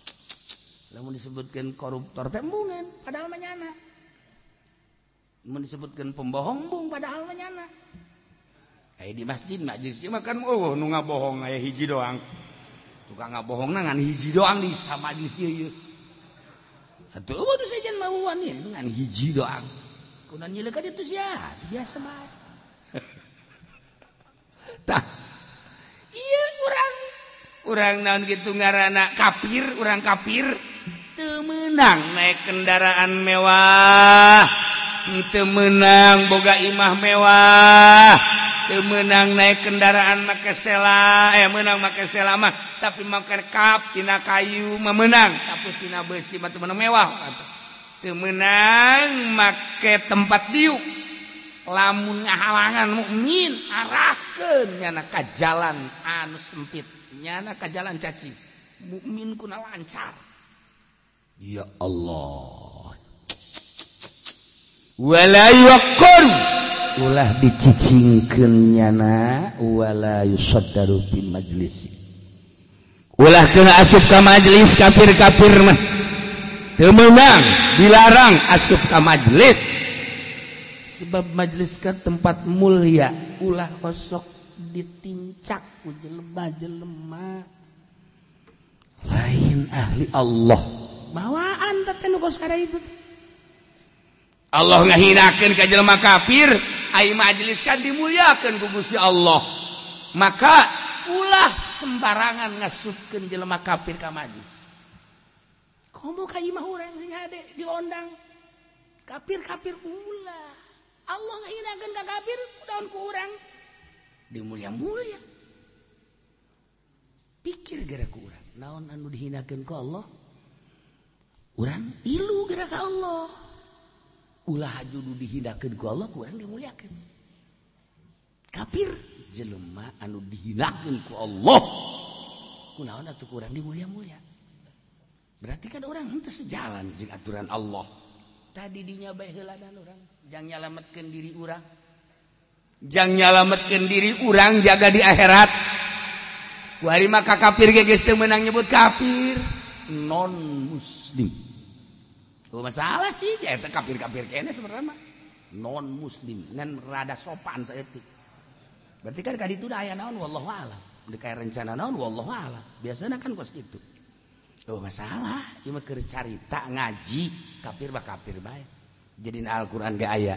namun disebutkan koruptor teh mungen padahal menyana mun disebutkan pembohong bung padahal menyana eh di masjid majlis ieu makan oh nu ngabohong aya hiji doang. Tukang ngabohong ngan hiji doang di sama di ieu. Atuh oh, waduh sejen mauan ya ngan hiji doang. Kunan nyileuk ka ditu sia biasa bae tah. Iya urang. Urang naon gitu ngaranna kafir urang kafir menang naik kendaraan mewah. Untuk menang boga imah mewah. Menang naik kendaraan make sela eh menang make selamah tapi makan kaptina kayu memenang tapi tina besi batu menang mewah menang make tempat diuk lamun halangan mukmin arahkan nyana ka jalan anu sempit nyana ka jalan caci. Mukmin kuna lancar. Ya Allah. Wala ulah dicicingkeun nyana wala yusaddaru fi majlisi ulah kena asup ka majlis kafir-kafir mah. Teu meunang dilarang asup ka majlis. Sebab majlis kan tempat mulia ulah kosok ditincak ku jelema-jelema. Lain ahli Allah bawaan itu Allah ngahinakan ke jelma kafir ay majeliskan dimuliakan ku Gusti Allah. Maka ulah sembarangan ngasupkeun jelma kafir ka majelis komo ka imah urang hade diondang. Kafir-kafir ulah. Allah ngahinakeun ka kafir daun ku urang. Dimulia-mulia. Pikir gara ku urang. Naon anu dihinakeun ku Allah? kurang tilu gerak Allah. Ulah judu dihinakan ku Allah kurang dimuliakan kafir jelema anu dihinakan ku Allah. Kunaon atau kurang dimulia-mulia. Berarti kan orang itu sejalan jeng aturan Allah. Tadi dinya bae heuladan orang jang nyalametkeun diri orang jang nyalametkeun diri orang jaga di akhirat. Ku hari mah kafir ge geus menang nyebut kafir. Non muslim masalah sih. Ya itu kafir-kafir kene sebenarnya non muslim. Dan rada sopan seetik berarti kan kadi itu aya naon wallahu alam. Dekat rencana naon wallahu alam. Biasanya kan kos gitu. Oh masalah. Cuma kercarita ngaji kafir bak kafir bae. jadi Al-Quran ge aya.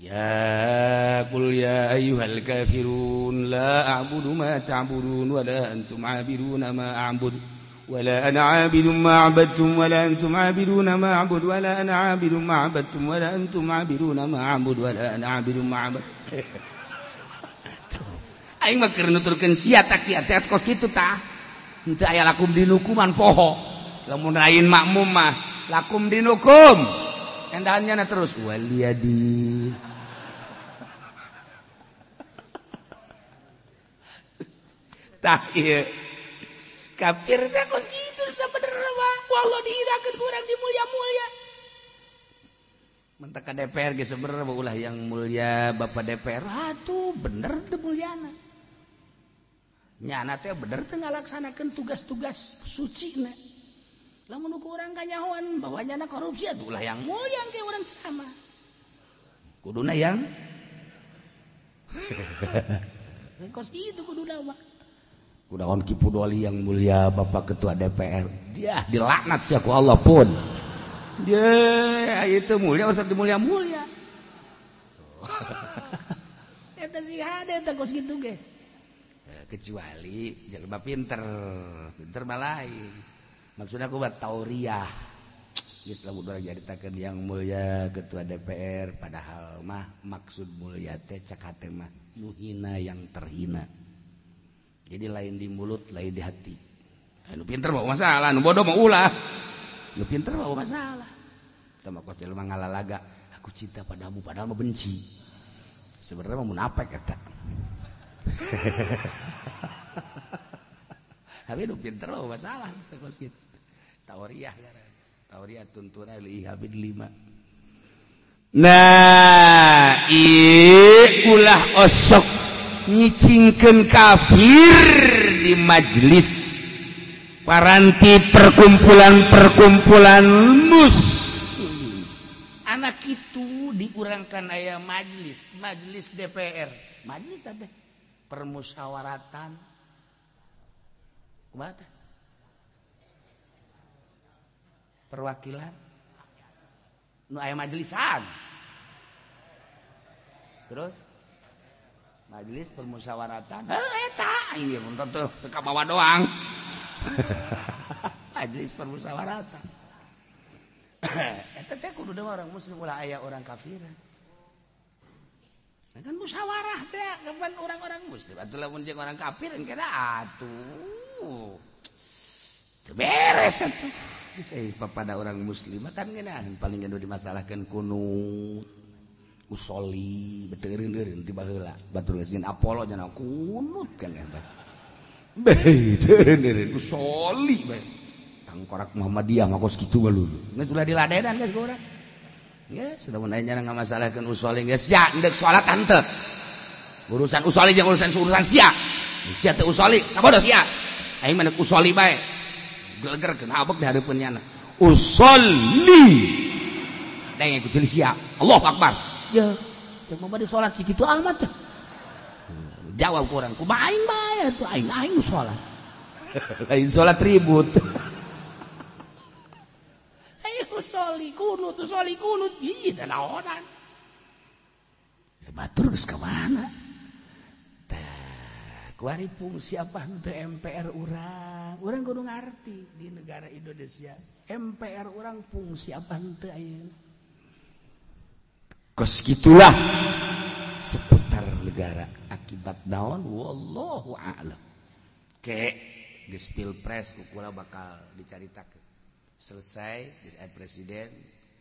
Ya qul ya ayyuhal kafirun la a'budu ma ta'budun wa la antum 'abiduna ma a'budu ولا أنا عابد ما عبدتم ولا أنتم عابدون ما أعبد ولا أنا عابد ما عبدتم ولا أنتم عابدون ما أعبد ولا أنا عابد ما عبد Aing mah keur nuturkeun sia tak kiat kos kitu tah. Henteu aya lakum dinukuman poho. Lamun lain makmum mah lakum dinukum. Endahannya terus waliyadi. Tah ieu kafir kurang di mulia-mulia mentaka DPR sebenarnya ulah yang mulia Bapak DPR. Tuh bener tuh muliana. Nyana teh bener teu ngalaksanakeun tugas-tugas suci na. Lamun kurang kanyahoan bahwa nyana korupsi atuh ulah yang mulia ke urang ceramah. Kuduna yang? Kos itu kuduna mah kudaon Ki Pudoli yang mulia Bapak Ketua DPR dia dilaknat sih aku Allah pun. Dia itu mulia usah mulia mulia eta sih ada eta kos gitu ge. Kecuali jelema pinter. Pinter malai maksudnya aku buat tauriah. Geus lamun urang jaritakeun yang mulia ketua DPR padahal mah maksud mulia teh cak mah nuhina yang terhina jadi lain di mulut lain di hati. Eh, anu pinter bawa masalah anu bodoh mau ulah. Anu pinter bawa masalah. Sama kos jelema ngalalaga. Aku cinta padamu padahal mau benci. Sebenarnya mau munafik kata tapi anu pinter bawa masalah kos gitu. Tauriah tawariah tuntunan lihabid lima. Nah iya ulah osok. nyicingkan kafir di majelis paranti perkumpulan-perkumpulan muslim anak itu diurangkan ayah majelis majelis DPR majelis apa? Permusyawaratan. Kumata perwakilan. Nu ayah majelisan terus? majelis permusyawaratan tuh ke bawah doang. Majelis permusyawaratan eta teh kudu orang muslim ulah aya orang kafir. Nah, kan musyawarah teh kapan orang-orang muslim. Atuh lamun jeung orang kafir kira atuh. Beres atuh. Geus pada orang muslim kan ngeunaheun paling anu dimasalahkeun kunut. usoli beterin eureun ti baheula batur geus nyen Apollo nya kunut kan eh, eta beterin eureun usoli bae tangkorak Muhammadiyah mah kos kitu bae lulu. Geus ulah diladenan geus urang. Ya sudah mau nanya nggak masalah kan usoli geus sia ndek sholat tante. Urusan usoli jangan urusan urusan sia. Sia teu usoli sabodo sia. Aing mana usoli bae geleger kena abek dihadeupeun nyana usoli. Dengeng kucil sia. Allah Akbar. je mau di sholat sih gitu amat ya jawab kurang ku main bayar tuh aing aing sholat. Lain sholat ribut. Ayo soli kunut tuh soli kunut iya dan naonan. Ya batur ke kemana kuari fungsi apa untuk MPR orang orang kudu ngerti di negara Indonesia. MPR orang fungsi apa untuk ayeuna? kos gitulah. Seputar negara akibat daun wallahu a'lam. Ke geus pilpres kukula bakal dicaritakeun. Selesai geus presiden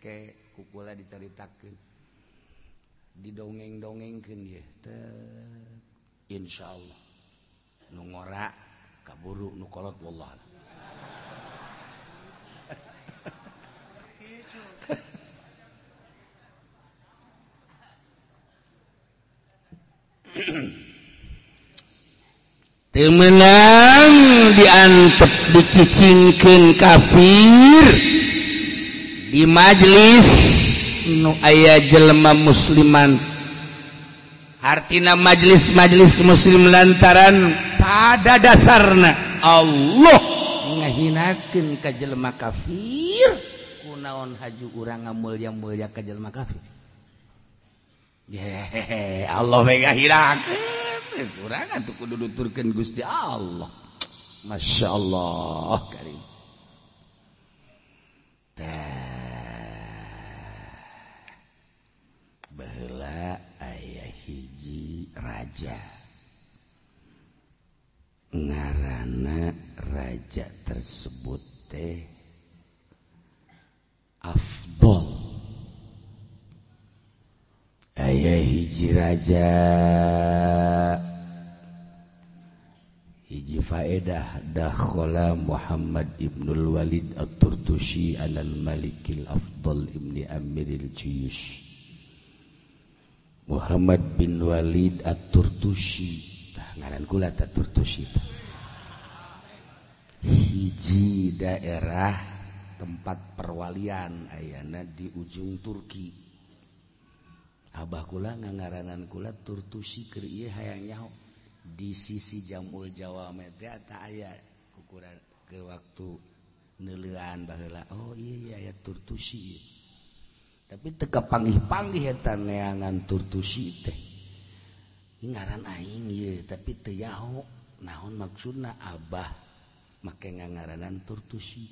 ke kukula dicaritakeun. Didongeng-dongengkeun ieu teh insyaallah nu ngora kaburu nu kolot wallahu temenang diantep dicicingkan kafir di majelis nu aya jelema musliman. Artina majelis-majelis muslim lantaran pada dasarna Allah ngahinakeun ka jelema kafir. Kunaon haju urang ngamulya mulia ka jelema kafir? Ye, Allah nuturkeun Gusti Allah. Masya Allah karim. Bahula ayah hiji raja. Ngarana raja tersebut teh afdol ayah hiji raja. Hiji faedah dahkhala Muhammad ibnul Walid at-Turtusi alal Malikil Afdal ibni Amiril Jiyush. Muhammad bin Walid at-Turtusi tah ngaran kula ta Turtusi hiji daerah tempat perwalian ayana di ujung Turki Abah kula ngangaranan kula turtusi keur ieu hayang nyaho di sisi jamul Jawa mah teh aya ukuran ke waktu neuleuan baheula. Oh iya iya aya turtusi. Tapi teu kapanggih-panggih eta neangan turtusi teh. Ngaran aing ieu tapi teu yaho. Naon maksudna Abah make ngangaranan turtusi.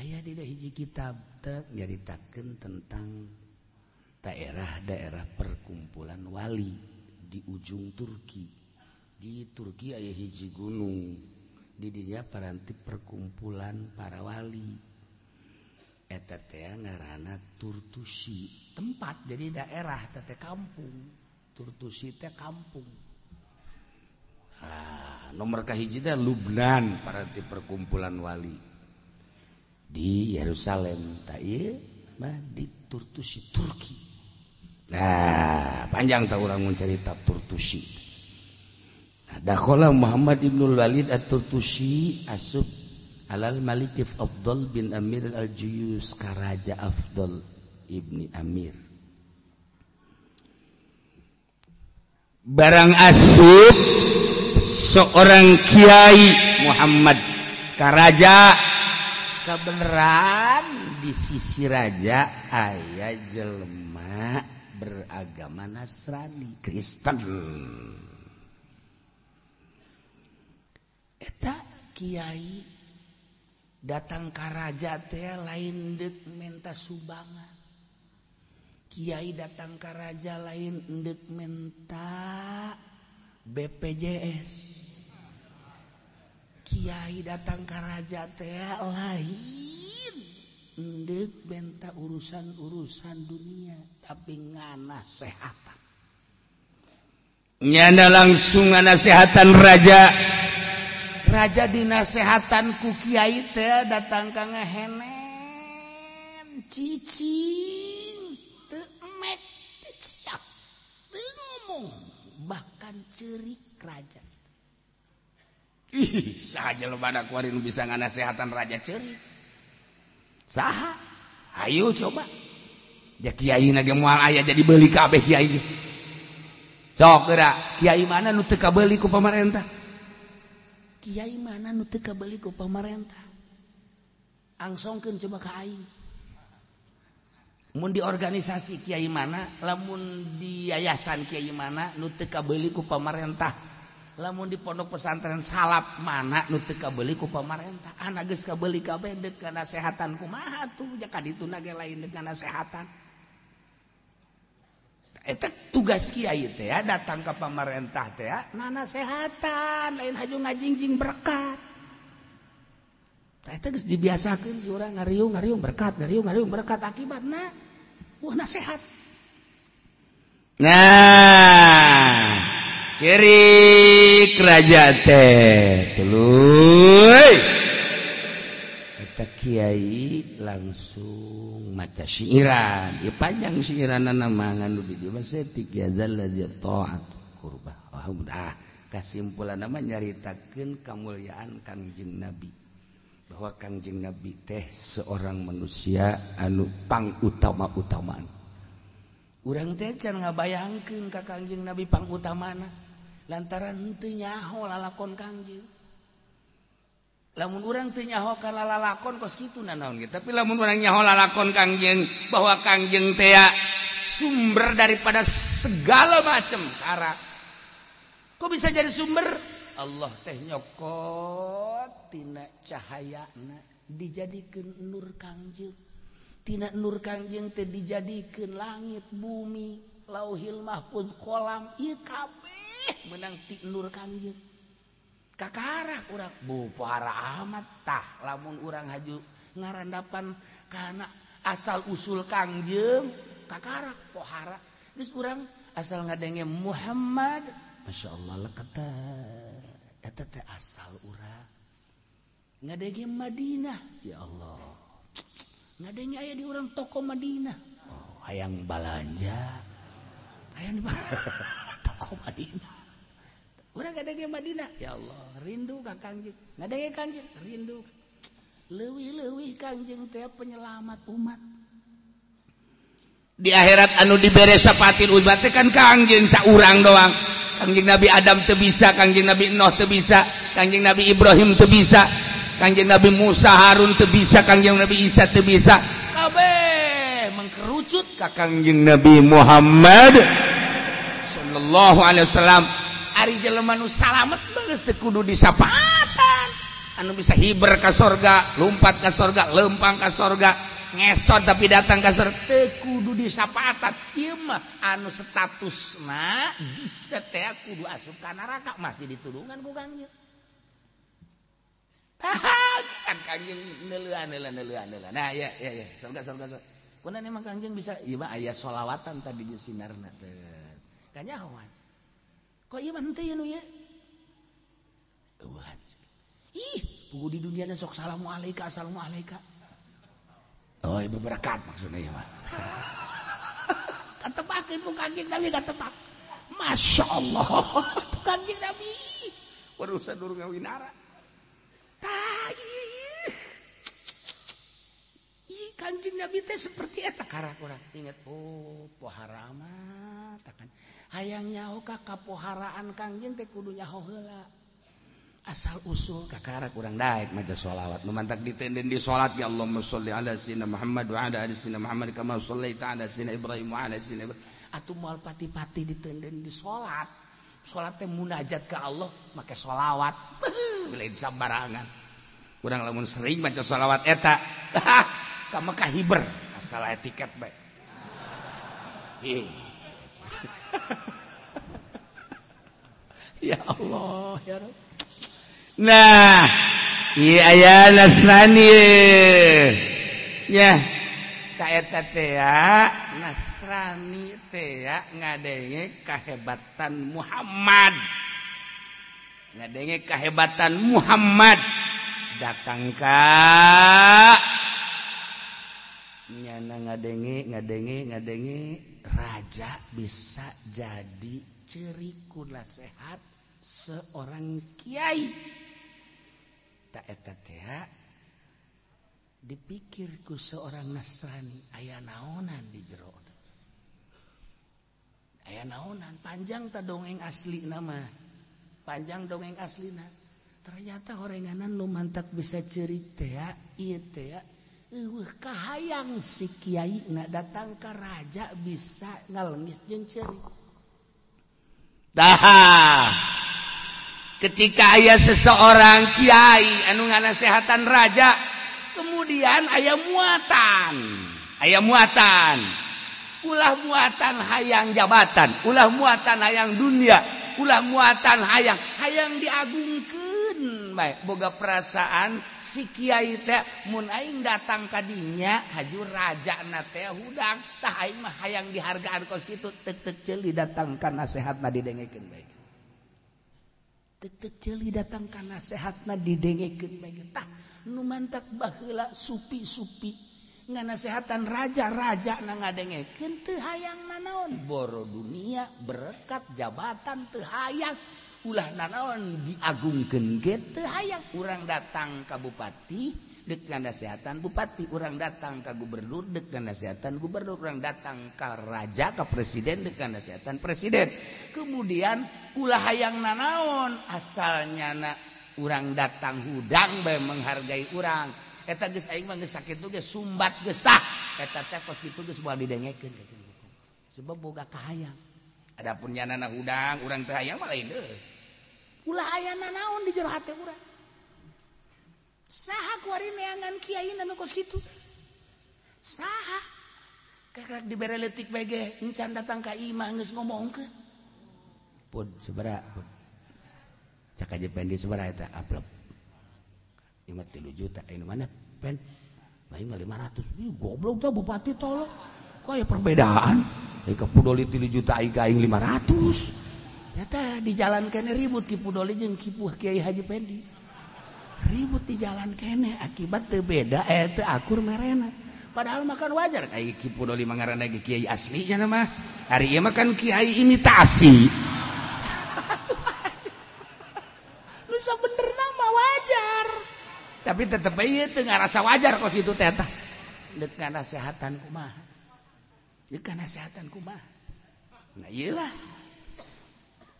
Aya di hiji kitab teh nyaritakeun tentang daerah-daerah perkumpulan wali di ujung Turki. Di Turki aya hiji gunung. Didinya paranti perkumpulan para wali. Eta teh ngaranna Turtusi tempat jadi daerah tete kampung. Turtusi teh kampung. Ah nomor kahiji Lubnan paranti perkumpulan wali. Di Yerusalem tak mah di Turtusi Turki nah panjang tahu orang cerita Turtusi Dakhala Muhammad ibnul Walid at-Turtusi asub alal Malik Afdal bin Amir al-Juyus karaja Afdal ibni Amir. Barang asub seorang kiai Muhammad karaja kebenaran di sisi raja ayah jelma beragama Nasrani Kristen. Eta Kiai datang Karaja teh lain dek menta subangan. Kiai datang Karaja lain dek menta BPJS Kiai datang Karaja teh lain Ndek benta urusan-urusan dunia tapi ngana sehatan. Nyana langsung nganasehatan raja. Raja dinasehatan ku kiai teh datang ka ngehenen cicing teu mek teu ciap teu ngomong bahkan cerik raja. Ih, saja lo badak warin bisa nganasehatan raja cerik. saha? Ayo coba. Ya kiai nage mual ayah jadi beli kabeh kiai. Sok Kyai mana nu nut ka beliku pemerintah? Kyai mana nu nut ka beliku pemerintah? Angsongkeun coba ka aing. Mun di organisasi kiai mana lamun di yayasan kiai mana nu nut ka beliku pemerintah? lamun di pondok pesantren salap mana nutu kabeli ku pemarintah anak ah, geus kabeli kabeh deuk kana sehatan kumaha tuh. Jaka dituna ge lain deuk kana sehatan eh, tugas kiai teh ya datang ke pemerintah teh ya nana sehatan lain haju ngajingjing berkat. Eta geus dibiasakeun urang ngariung ngariung berkat ngariung ngariung berkat. Akibat nah wah nasehat. Nah ciri. raja teh. Kyai langsung maca siiran panjang siiran mangan kesimpulan nama nyaritakan kemuliaan Kangjeng Nabi. Bahwa Kangjeng Nabi teh seorang manusia anu pang utama-utamaan orang teh nga bayangkan Ka Kangjeng Nabi pang utama anak lantarantenyaho lalakon Kangjeng lamun orang tenyaho karena lalakon kos gitu naon gitu tapi lamun orang nyaho lalakon Kangjeng bahwa Kangjeng Tea sumber daripada segala macam cara kok bisa jadi sumber? Allah teh nyokot tina cahaya na dijadikan nur Kangjeng tina nur Kangjeng teh dijadikan langit bumi lauhil mahfud kolam ieu menang tidur kangjeng Kakara kurang bu para amattah lamun urang haju ngarandapan karena asal usul Kangjeng Kakara pohara. Terus urang asal ngadenge Muhammad. Masya Allah leketa eta teh asal urang. Ngadenge Madinah. Ya Allah. Ngadenge aya di urang toko Madinah. Oh hayang balanja. Hayang di toko Madinah. orang gede Madinah. Ya Allah rindu ka kangjeng ngedenge kangjeng rindu. Lewi lewi kanjeng teh penyelamat umat. Di akhirat anu dibere sapatil ubat kan kangjeng saurang doang. Kangjeng Nabi Adam tuh bisa kangjeng Nabi Nuh tuh bisa kangjeng Nabi Ibrahim tuh bisa kangjeng Nabi Musa Harun tuh bisa kanjeng Nabi Isa tuh bisa. Kabeh mengkerucut. Ka kanjeng Nabi Muhammad sallallahu alaihi wasallam. Ari jelema nu salamet teu kudu disapatan. Anu bisa hiber ka sorga lompat ka sorga lempang ka sorga ngesot tapi datang ke kudu disapatan. Mah anu status bisa teh kudu asup ka neraka. Masih ditudungan ku kangjeng kan kangjeng neulean neulean neulean neulean nah ya ya ya surga surga surga kunaon emang kangjeng bisa ieu mah solawatan tadi di sinarna teh. Kanyahoan Ih, pugu di dunia sok salamu alaika salamualaika asalamualaika. Oh, ibu berkat maksudnya ya, Pak. Ketepak ibu kanjeng Nabi ketepak. Masya Allah, kanjeng Nabi. Berusaha durung ngawinara. Tai. Ih, kanjeng Nabi teh seperti eta karak urang ingat oh poharaman hayang nyaho ka kapoharaan Kangjeng teh kudu nyaho heula. Asal usul kakara kurang daik maca shalawat memantak ditenden di salat ya Allah sholli ala sina Muhammad wa ala ali sina Muhammad kama shallaita ala sina Ibrahim wa ala sina atuh moal pati-pati ditenden di salat salat teh munajat ke Allah make sholawat. Lain sambarangan kurang lamun sering maca sholawat eta. Ka Mekah hiber. Asal etiket bae Ih. ya Allah ya Rabb. nah iya aya nasrani. Ya. Kaeta teh nasrani teh ngadenge kahebatan Muhammad. Ngadenge kahebatan Muhammad. Datang ka nyana ngadenge ngadenge ngadenge raja bisa jadi ciri ku nasehat seorang kiai. Tak eta dipikirku seorang Nasrani ayah naonan di jero. Aya naonan panjang tak dongeng asli nama panjang dongeng asli na. Ternyata horenganan lu mantap bisa cerita ya iya ya Uh, kahayang si Kyai na datang ke raja bisa ngalengis jeung ceri. Dah. Ketika ayah seseorang Kyai anu nganasehatan raja, kemudian ayam muatan. ayam muatan. Ulah muatan hayang jabatan, ulah muatan hayang dunia, ulah muatan hayang hayang diagungkan baik boga perasaan si Kyai teh mun aing datang kadinya haju raja na teh hudang tah aing mah hayang dihargaan kos kitu tek tek ceuli datangkan nasihat na didengekeun baik tek tek ceuli datangkan nasihat na didengekeun bae. Tah nu mantak baheula supi-supi nganasehatan raja-raja na ngadengekeun teu hayang nanaon boro dunia berkat jabatan teu hayang. ulah nanaon diagungkan gitu hayang. Urang datang kabupati dek nasehatan bupati. Orang datang ke gubernur dek nasehatan gubernur. Orang datang ke raja ke presiden dek nasehatan presiden. Kemudian ulah hayang nanaon asalnya na orang datang hudang bae menghargai orang eta geus aing mah geus sakitu geus sumbat geus tah. Eta teh kos kitu geus moal didengekeun sebab boga kahayang. Adapun nyana na hudang urang teh hayang mah lain deh ulah aya nanaon di jero hate urang? Saha kuari neangan kiai nanu kos gitu saha. Kakak diberi letik bege encan datang ke imah nges ngomong ke pun sebera pun cak aja pen di sebera itu aplop lima tilu juta ini mana? Pen main lima ratus. Ini goblok tuh bupati tolong. Kok ya perbedaan? Ika pudoli tilu juta ika aing lima ratus nyata di jalan kene ribut kipu doli jeung kipu Kiai Haji Pendi ribut di jalan kene akibat teu beda eh teu akur merena. Padahal makan wajar kayak kipu doli mangarana kiai aslinya nama hari ieu makan kiai imitasi. Lu bener nama wajar. Tapi tetep aja teu ngarasa wajar kos itu teta. Dekat deuk nasehatan Dekat deuk nasehatan nah iyalah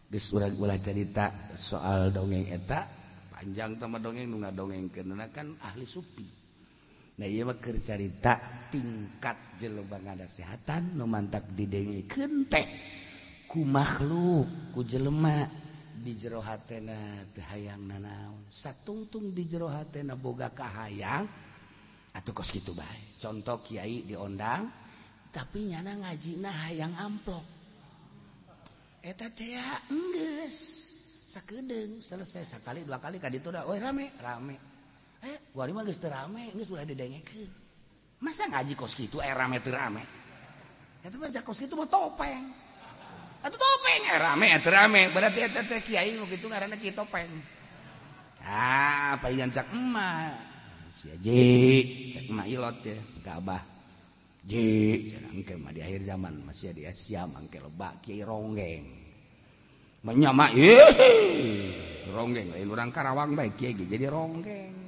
disurang ulah cerita soal dongeng eta panjang sama dongeng nu dongeng karena kan ahli supi. Nah iya mah cerita tingkat jelebang ada sehatan nu mantak didengi kente ku makhluk ku jelema. Di jero hatena teu hayang nanaon satungtung di jero hatena boga kahayang atau kos kitu bae. Contoh kiai diondang tapi nyana ngaji nah hayang amplop. selesai sekali dua kali tadi itu oh, rame rame. Eh, rame masa ngaji kos gitu eh, rame rame? Itu baca kos gitu mau topeng. Ah, Atau topeng eh, rame eh, rame. Berarti eh, teh kiai gitu karena kita topeng. Ah palingan cak emak. Si aji cak emak ilot ya gabah. di akhir zaman masih di Asia mangke lebak kiai ronggeng. Menyama ronggeng lain orang Karawang baik kiai jadi ronggeng.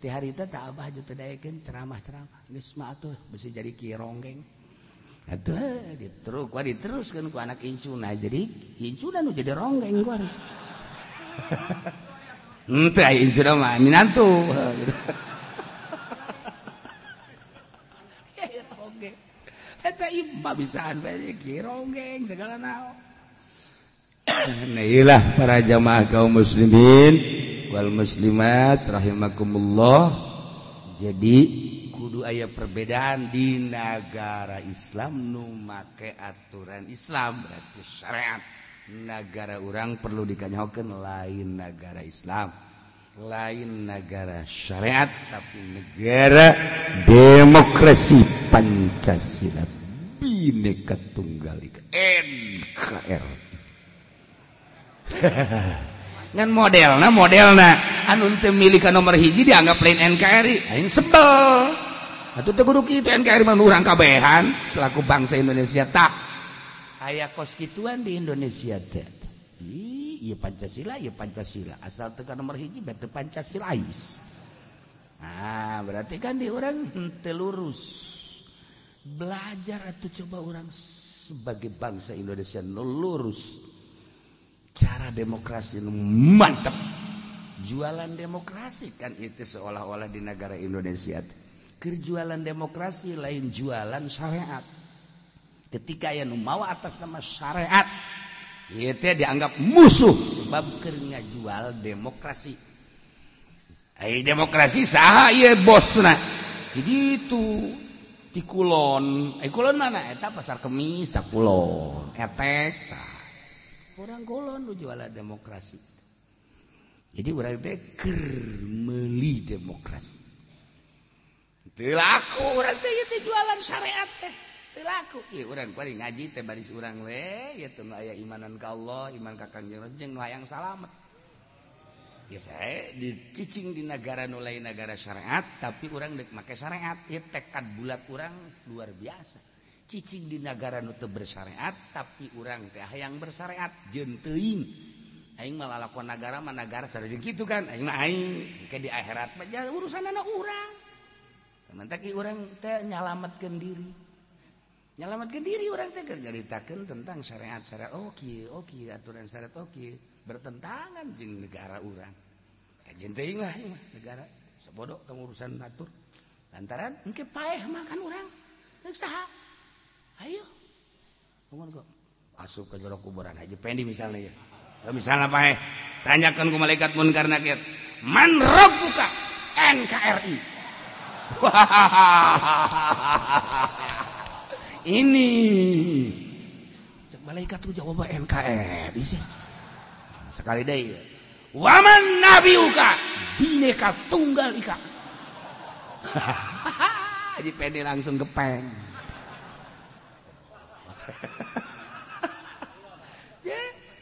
Di hari itu tak abah juta dayakin ceramah ceramah geus mah atuh besi jadi kiai ronggeng. Atuh diterus gua diteruskan ku anak incuna jadi incuna nu jadi ronggeng gua Ente incuna mah minantu. Nailah para jamaah kaum muslimin wal muslimat rahimakumullah. Jadi kudu aya perbedaan di negara Islam nu make aturan Islam berarti syariat. Negara orang perlu dikanyahokeun lain negara Islam. Lain negara syariat tapi negara demokrasi Pancasila. Bineka Tunggal Ika. NKRI ngan model nah model anu teu milik nomor hiji dianggap lain NKRI aing sebel. Atuh teu kudu kitu NKRI mah urang kabehan. Selaku bangsa Indonesia tak aya kos kituan di Indonesia teh iya Pancasila iya Pancasila. Asal tekan nomor hiji berarti Pancasilais nah berarti kan di orang telurus belajar atau coba orang sebagai bangsa Indonesia lurus. Cara demokrasi mantap jualan demokrasi kan itu seolah-olah di negara Indonesia kerjualan demokrasi lain jualan syariat. Ketika yang mau atas nama syariat Itu dianggap musuh. Sebab keringa jual demokrasi. Ay, demokrasi sah ya bos nah jadi itu di kulon. Eh kulon mana? Eta pasar kemis tak kulon. Etek nah. orang kulon lu jual demokrasi. Jadi orang teh kermeli demokrasi. Tidak orang teh jualan syariat teh. laku. Orang paling ngaji teh baris urang we ya tuh ayah imanan ke Allah iman ke kangjeng Rasul jeung hayang salamet. Ya saya dicicing di negara nulai negara syariat tapi orang dek make syariat. Ya tekad bulat orang luar biasa. Cicing di negara nute bersyariat tapi orang teh yang bersyariat. Jeung aing malah lakon negara mana negara sareng gitu kan. Aing mah aing ke di akhirat mah urusan anak orang Nanti orang teh nyalamatkan diri. nyalamatkan diri orang teh ceritakan tentang syariat syariat oke oh, okay, oh, oke okay, aturan syariat oh, oke okay. bertentangan jeng negara orang kajian eh, teuing lah ya, negara. Sebodoh kamu urusan natur. Lantaran engke paeh makan orang nggak saha? Ayo. Ngomong kok asup ke jorok kuburan. Aja pendi misalnya ya. Kalau misalnya paeh. Tanyakan ke malaikat munkar nakir man rabbuka NKRI ini. Cek malaikat tuh jawab NKRI sih sekali deh. Ya. waman nabi uka. Bineka tunggal ika. Haji pede langsung kepeng.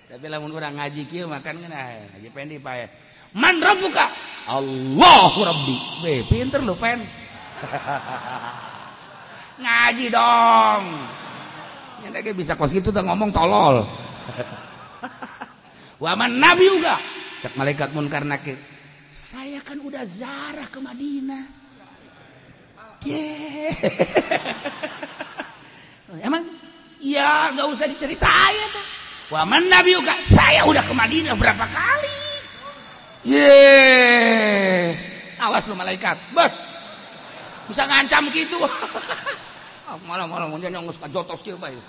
Tapi lamun orang ngaji kieu makan kena ngaji pendi pae man rabbuka. Allahu rabbi. Be pinter lu pen ngaji dong. Nyata bisa kos gitu tuh ngomong tolol. Waman nabi juga. Cek malaikat munkar nakir saya kan udah zarah ke Madinah. Yeah. emang? Ya nggak usah diceritain tuh Waman Nabi juga. Saya udah ke Madinah berapa kali. Ye, awas lu malaikat, bah, bisa ngancam gitu. Ah, malam-malam dia nyangus kajotos dia baik.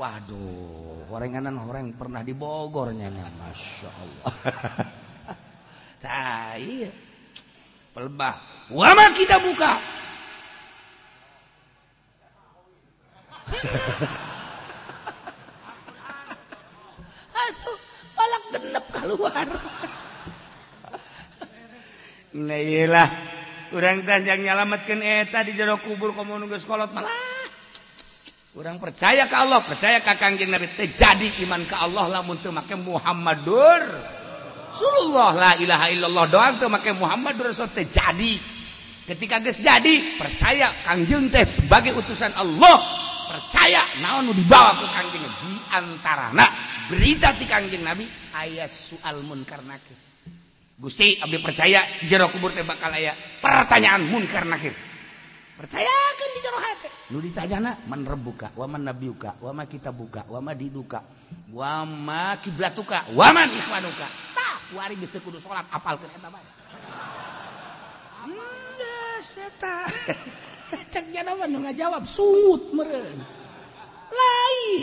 Waduh, horenganan horeng pernah di Bogor nyanya, masya Allah. Tah iya. pelbah. Wama kita buka. Aduh, malah genep keluar. Nah iyalah kurang tanjang nyalamatkan eta di jero kubur kamu nunggu sekolot malah. Kurang percaya ke Allah percaya ke kangjeng Nabi. Terjadi iman ke Allah lamun teu make Muhammadur Rasulullah. La ilaha illallah doang teu make Muhammadur Rasul. Terjadi ketika geus jadi percaya kangjeng teh sebagai utusan Allah. Percaya naon dibawa ke kangjeng di antarana. Berita ti kangjeng Nabi ayat soal munkar nakir Gusti Abdi percaya jero kubur teh bakal aya pertanyaan munkar nakir. Percayakan di jero hati. Nu ditanyana man rabbuka wa man nabiyuka wa ma kitabuka wa ma diduka wa ma kiblatuka wa man ikhwanuka. Tah wari geus teu kudu salat apalkeun eta bae. Amandes eta. Cek jana mah ngajawab sungut meureun. Lain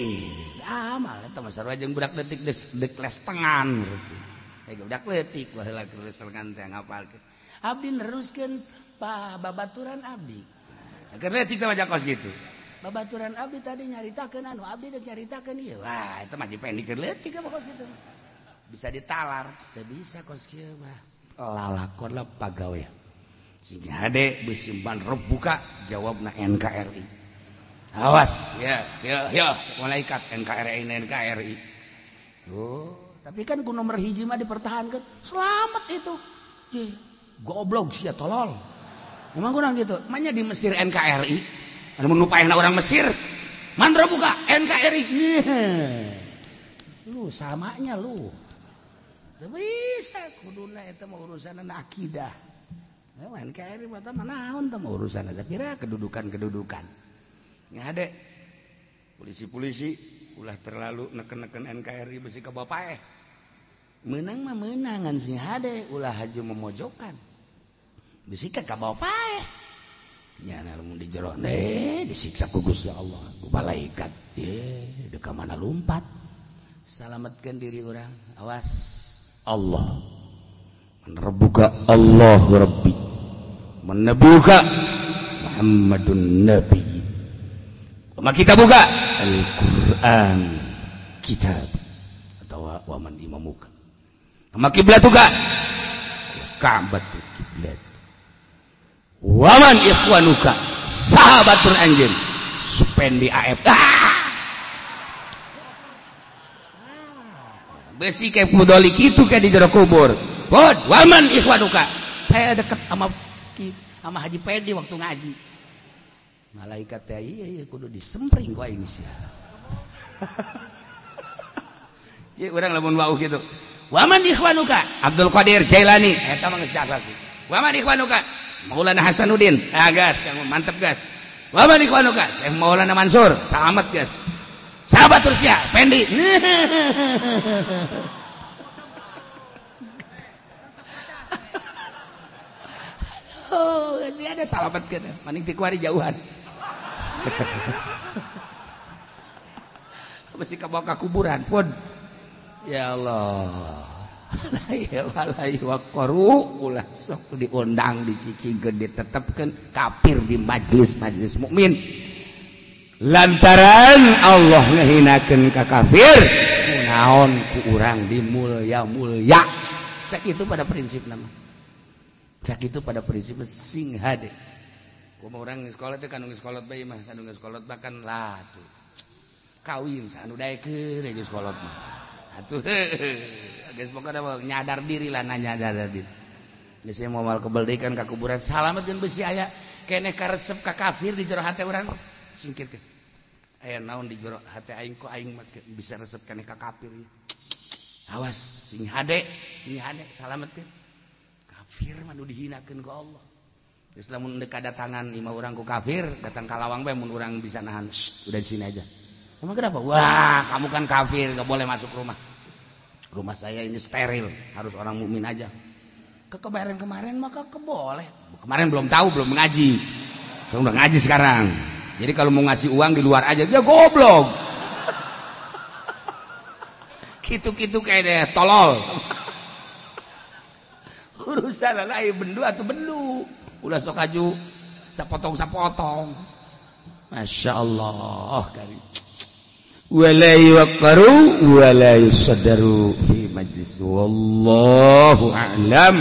amal eta mah sarua jeung budak detik dek les tengan. Gitu. letik Abdiskan babaturan Abdi. Kos gitu. Babaturan Abdi tadi nyaritakan anu Abdi nyaritakan iya. Wah itu maju pengen dikeletik apa kos gitu. Bisa ditalar tidak bisa kos kieu mah. Lalakon lah pagawe Sehingga hade besimpan rebuka jawabna NKRI awas. Ya ya ya malaikat NKRI NKRI oh tapi kan ku nomor hiji mah dipertahankan. Selamat itu. J, goblok sih ya tolol. Emang kurang gitu. Makanya di Mesir NKRI. Ada menupain orang Mesir. Mandra buka NKRI. Lu samanya lu. Tidak bisa kuduna itu mau urusan akidah. NKRI mata mana on mau urusan saya kira kedudukan-kedudukan ada polisi-polisi ulah terlalu neken-neken NKRI besi ke bapak eh. Menang mah menangan sih ada ulah haju memojokan. Besi ke bapak eh. Ya namun di jero deh disiksa kugus ya Allah ku malaikat. Ye deka mana lompat selamatkan diri orang awas. Allah. Menerbuka Allah Rabbi. Menebuka Muhammadun Nabi kita buka. Al-Quran kitab atau waman imamuka. Nama kiblat juga Ka'batul kiblat. Waman ikhwanuka sahabatul anjin supendi AF ah! besi kayak pudolik itu kayak di jero kubur. Bod, waman ikhwanuka. Saya dekat sama sama Haji Pedi waktu ngaji malaikat teh iya iya kudu disempring ku aing sia Jadi orang lamun wau gitu. Waman ikhwanuka Abdul Qadir Jailani eta mah geus jaga Waman ikhwanuka Maulana Hasanuddin. Ah gas, mantep gas. Waman ikhwanuka Syekh Maulana Mansur. Selamat gas. Sahabat terus ya, Pendi. Oh, sih ada salamat kita. Maning tikuari jauhan. mesti kabawa ke kuburan pun. Ya Allah. Ulah sok diundang dicicingkeun ditetapkan kafir di majlis-majlis mukmin. Lantaran Allah ngehinakeun ka kafir naon ku urang di mulia mulia sakitu pada prinsip nama. Sakitu pada prinsip sing hade. mau orang sekolah kandung sekolah bayi mah kandung sekolah bahkan lah tuh kawin sanu daikir di sekolah mah. Nyadar dirilah nanya mau mal kebelkan ke kuburan. Salamet dan besi aya kene karesep ka kafir di jero hati orang singkir ke aya naon di jero hati aing kok aing bisa resep kene ka kafir awas sing hade sing hade salamet kafir manu dihinakeun ku Allah. Islam mun tangan lima orang ku kafir datang kalawang bae mun urang bisa nahan udah di sini aja Emang kenapa? Wah, kamu kan kafir, gak boleh masuk rumah. Rumah saya ini steril, harus orang mukmin aja. Ke kemarin-kemarin maka keboleh. Kemarin belum tahu, belum mengaji. Saya udah ngaji sekarang. Jadi kalau mau ngasih uang di luar aja, dia goblok. Gitu-gitu kayak deh, tolol. Urusan lain bendu atau bendu. ulah sok aju sapotong sapotong. Masya Allah kali wala yuqaru wala yusadaru fi majlis. Wallahu a'lam.